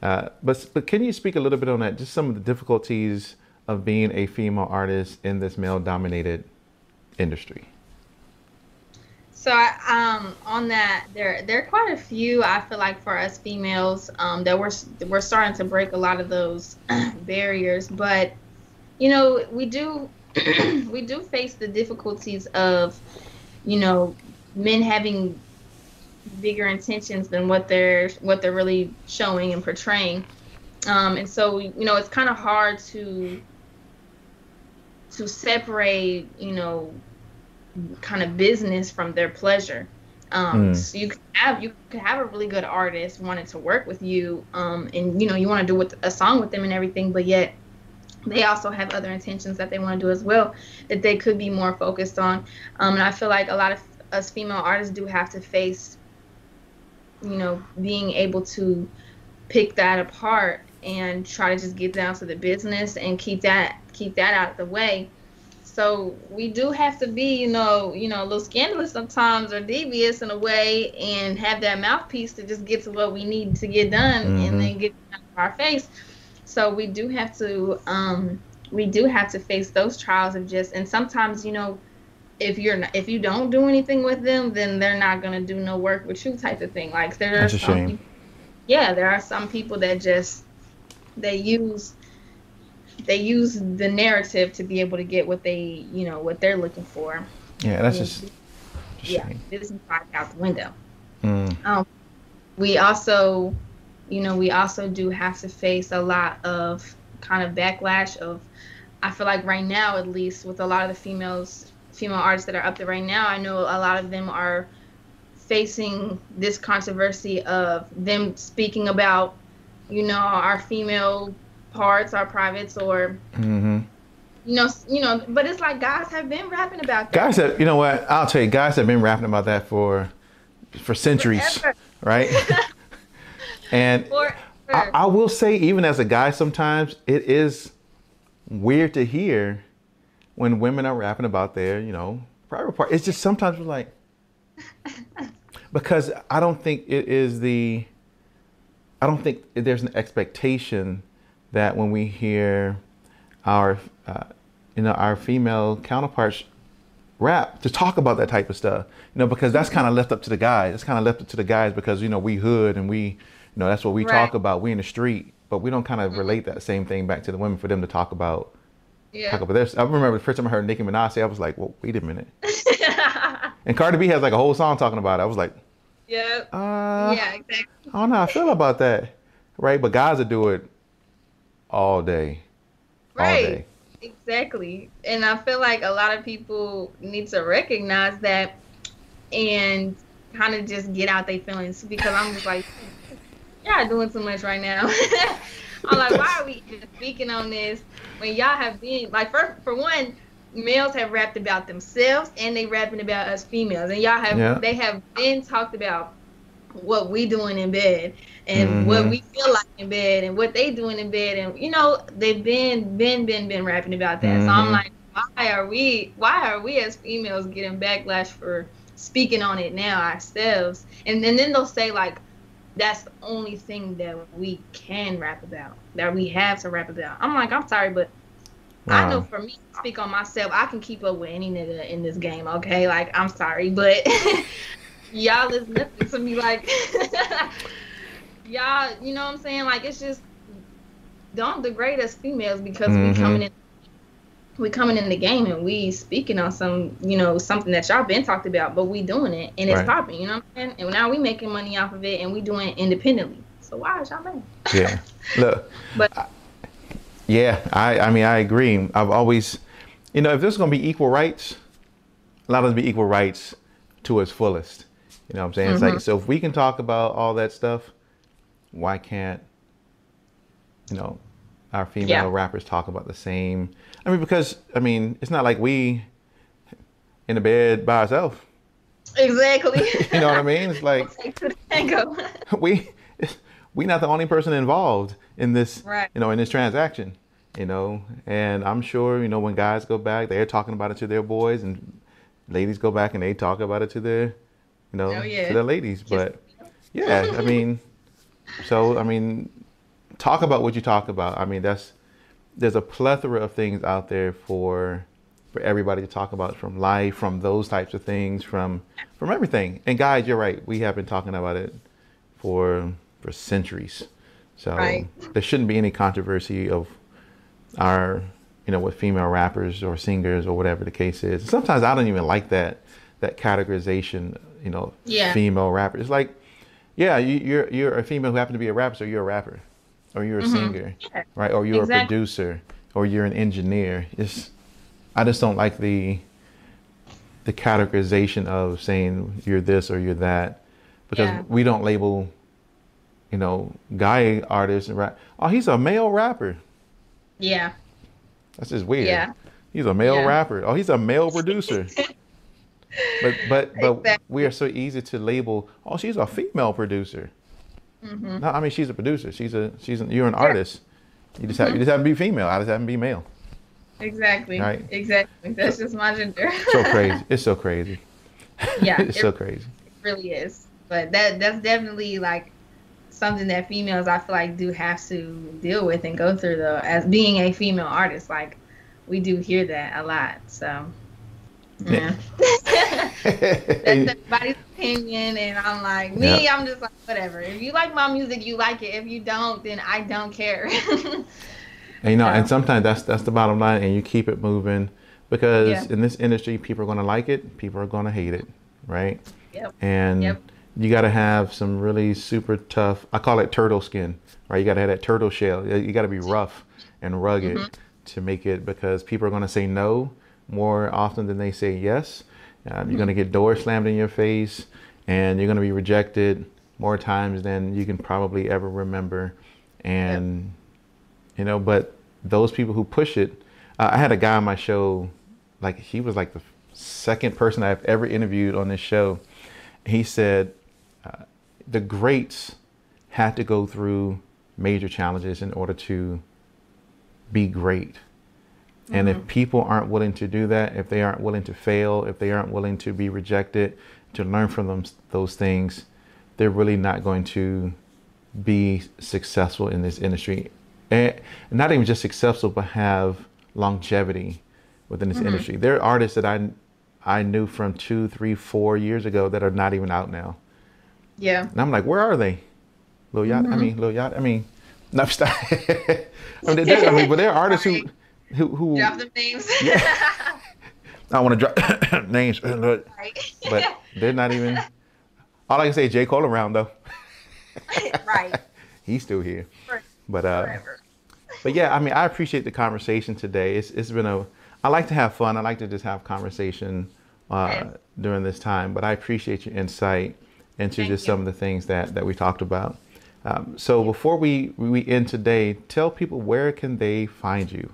Uh, but but can you speak a little bit on that? Just some of the difficulties of being a female artist in this male-dominated industry. So um, on that, there there are quite a few. I feel like for us females, um, that we're we're starting to break a lot of those barriers. But you know, we do we do face the difficulties of, you know, men having bigger intentions than what they're what they're really showing and portraying. Um, and so you know, it's kind of hard to to separate, you know, kind of business from their pleasure. Um, mm. So you could have you could have a really good artist wanting to work with you, um, and you know you want to do with, a song with them and everything, but yet they also have other intentions that they want to do as well that they could be more focused on. Um, and I feel like a lot of us female artists do have to face, you know, being able to pick that apart and try to just get down to the business and keep that keep that out of the way so we do have to be, you know, you know, a little scandalous sometimes or devious in a way, and have that mouthpiece to just get to what we need to get done, mm-hmm. and then get out of our face. So we do have to, um, we do have to face those trials of just, and sometimes, you know, if you're not, if you don't do anything with them, then they're not gonna do no work with you, type of thing. Like there That's are some, people, yeah, there are some people that just they use they use the narrative to be able to get what they you know what they're looking for. Yeah, that's and, just, just yeah, this is out the window. Mm. Um, we also, you know, we also do have to face a lot of kind of backlash of. I feel like right now, at least with a lot of the females, female artists that are up there right now, I know a lot of them are facing this controversy of them speaking about, you know, our female parts our privates or mm-hmm. you know you know but it's like guys have been rapping about that guys have you know what i'll tell you guys have been rapping about that for for centuries Forever. right and I, I will say even as a guy sometimes it is weird to hear when women are rapping about their you know private part it's just sometimes we're like because i don't think it is the i don't think there's an expectation that when we hear our uh, you know our female counterparts rap to talk about that type of stuff you know because that's kind of left up to the guys it's kind of left up to the guys because you know we hood and we you know that's what we right. talk about we in the street but we don't kind of mm-hmm. relate that same thing back to the women for them to talk about yeah. talk about this i remember the first time i heard nicki minaj say i was like well wait a minute And Cardi B has like a whole song talking about it. I was like, Yeah. uh, yeah, exactly. I don't know how I feel about that. Right? But guys will do it all day. All Right. day. Exactly. And I feel like a lot of people need to recognize that and kind of just get out their feelings because I'm just like, y'all doing too much right now. I'm like, why are we even speaking on this when y'all have been like for for one, males have rapped about themselves and they rapping about us females, and y'all have Yeah. they have been talked about what we doing in bed and what Mhm. we feel like in bed and what they doing in bed and you know they've been been been been rapping about that so i'm Mhm. like why are we why are we as females getting backlash for speaking on it now ourselves and, and then they'll say like that's the only thing that we can rap about that we have to rap about i'm like i'm sorry but I know for me, to speak on myself, I can keep up with any nigga in this game, okay? Like, I'm sorry, but y'all is nothing to me. Like, y'all, you know what I'm saying? Like, it's just don't degrade us females because Mhm. we coming in, we coming in the game and we speaking on some, you know, something that y'all been talked about, but we doing it and it's Right. popping. You know what I'm saying? And now we making money off of it and we doing it independently. So why is y'all mad? Yeah. Look. But- I- yeah, I I mean I agree. I've always, you know, if there's gonna be equal rights, allow us to be equal rights to its fullest. You know what I'm saying? It's Mm-hmm. like so if we can talk about all that stuff, why can't you know our female Yeah. rappers talk about the same? I mean, because I mean, it's not like we in the bed by ourselves. Exactly. You know what I mean? It's like Take to the tango. we we not the only person involved in this Right. you know in this transaction you know and i'm sure you know when guys go back they're talking about it to their boys and ladies go back and they talk about it to their you know Oh, yeah. to their ladies but yeah i mean so i mean talk about what you talk about. I mean that's there's a plethora of things out there for for everybody to talk about from life from those types of things from from everything. And guys you're right. We have been talking about it for for centuries. So Right. there shouldn't be any controversy of our you know with female rappers or singers or whatever the case is. Sometimes i don't even like that that categorization you know Yeah. female rapper it's like yeah you, you're you're a female who happen to be a rapper so you're a rapper or you're a singer Mm-hmm. Yeah. right or you're a producer or you're an engineer it's i just don't like the the categorization of saying you're this or you're that because Yeah. we don't label you know guy artists and rap oh he's a male rapper Yeah. that's just weird Yeah. he's a male Yeah. rapper oh he's a male producer but but but Exactly. we are so easy to label oh she's a female producer hmm no i mean she's a producer she's a she's a, you're an artist you just have you just have to be female i just have to be male Exactly. Right. Exactly. That's just my gender. so crazy it's so crazy yeah, it's it so crazy It really is. But that that's definitely like something that females I feel like do have to deal with and go through though as being a female artist. Like we do hear that a lot. So yeah. that's everybody's opinion and I'm like me, I'm just like whatever. If you like my music, you like it. If you don't, then I don't care. And you know, Yeah. and sometimes that's that's the bottom line, and you keep it moving because Yeah. in this industry, people are going to like it, people are going to hate it, right? Yep. And Yep. you got to have some really super tough. I call it turtle skin, right? You got to have that turtle shell. You got to be rough and rugged Mm-hmm. to make it because people are going to say no more often than they say yes. Um, You're going to get doors slammed in your face, and you're going to be rejected more times than you can probably ever remember. And you know but those people who push it uh, i had a guy on my show like he was like the second person i've ever interviewed on this show he said uh, the greats had to go through major challenges in order to be great and if mm-hmm. people aren't willing to do that if they aren't willing to fail if they aren't willing to be rejected to learn from them those things they're really not going to be successful in this industry. And not even just successful but have longevity within this mm-hmm. industry. There are artists that i i knew from two three four years ago that are not even out now. Yeah. and i'm like where are they? Lil yacht mm-hmm. i mean lil yacht i mean no stop I, mean, there- I mean but there are artists who who who Drop the names. Yeah. I want to drop names, but they're not even. All I can say is J. Cole around though. right. He's still here. For- But uh, Forever. but yeah, I mean, I appreciate the conversation today. It's it's been a. I like to have fun. I like to just have conversation uh, Yes. during this time. But I appreciate your insight into Thank just you. some of the things that that we talked about. Um, so before we we end today, tell people where can they find you.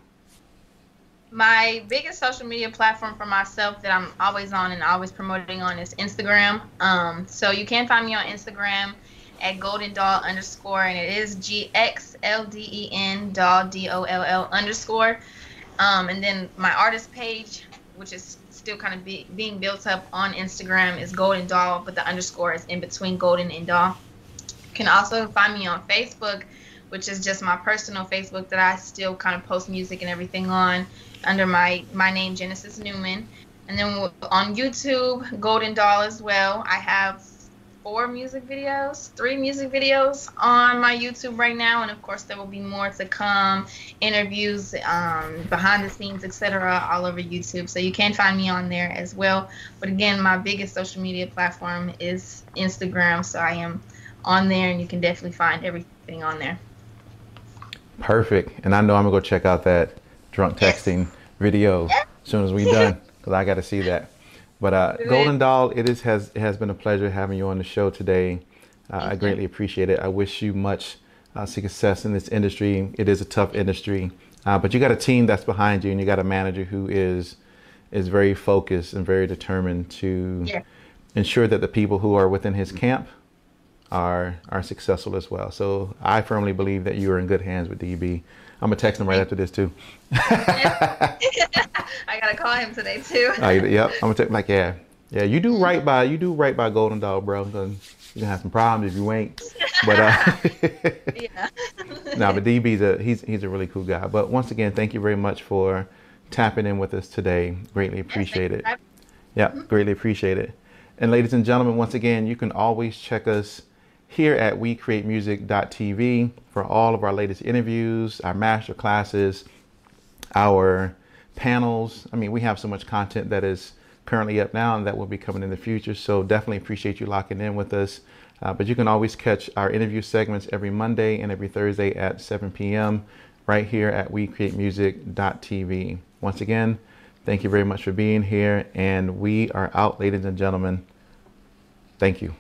My biggest social media platform for myself that I'm always on and always promoting on is Instagram. Um, so you can find me on Instagram at Gxlden Doll underscore, and it is G X L D E N doll D O L L underscore. Um, and then my artist page, which is still kind of be, being built up on Instagram, is Gxlden Doll, but the underscore is in between golden and doll. You can also find me on Facebook, which is just my personal Facebook that I still kind of post music and everything on under my my name Genesis Newman. And then on YouTube, Gxlden Doll as well. I have four music videos, three music videos on my YouTube right now, and of course there will be more to come, interviews, um, behind the scenes, etc., all over YouTube. So you can find me on there as well. But again, my biggest social media platform is Instagram, so I am on there, and you can definitely find everything on there. Perfect. And I know I'm gonna go check out that drunk texting video as soon as we done because I got to see that. But uh, Gxlden Doll, it is has it has been a pleasure having you on the show today. Uh, I greatly appreciate it. I wish you much uh, success in this industry. It is a tough industry, uh, but you got a team that's behind you, and you got a manager who is is very focused and very determined to Yeah. ensure that the people who are within his camp are are successful as well. So I firmly believe that you are in good hands with DB. I'm gonna text him right after this too. I gotta call him today too. Uh, yep, I'm gonna text like yeah, yeah. You do right by you do right by Gxlden Doll, bro. You're gonna have some problems if you ain't. But uh, yeah. no, but DB's a he's he's a really cool guy. But once again, thank you very much for tapping in with us today. Greatly appreciate it. Yeah, greatly appreciate it. And ladies and gentlemen, once again, you can always check us here at WeCreateMusic.tv for all of our latest interviews, our master classes, our panels. I mean, we have so much content that is currently up now and that will be coming in the future. So definitely appreciate you locking in with us. Uh, but you can always catch our interview segments every Monday and every Thursday at 7 p.m. right here at WeCreateMusic.tv. Once again, thank you very much for being here. And we are out, ladies and gentlemen. Thank you.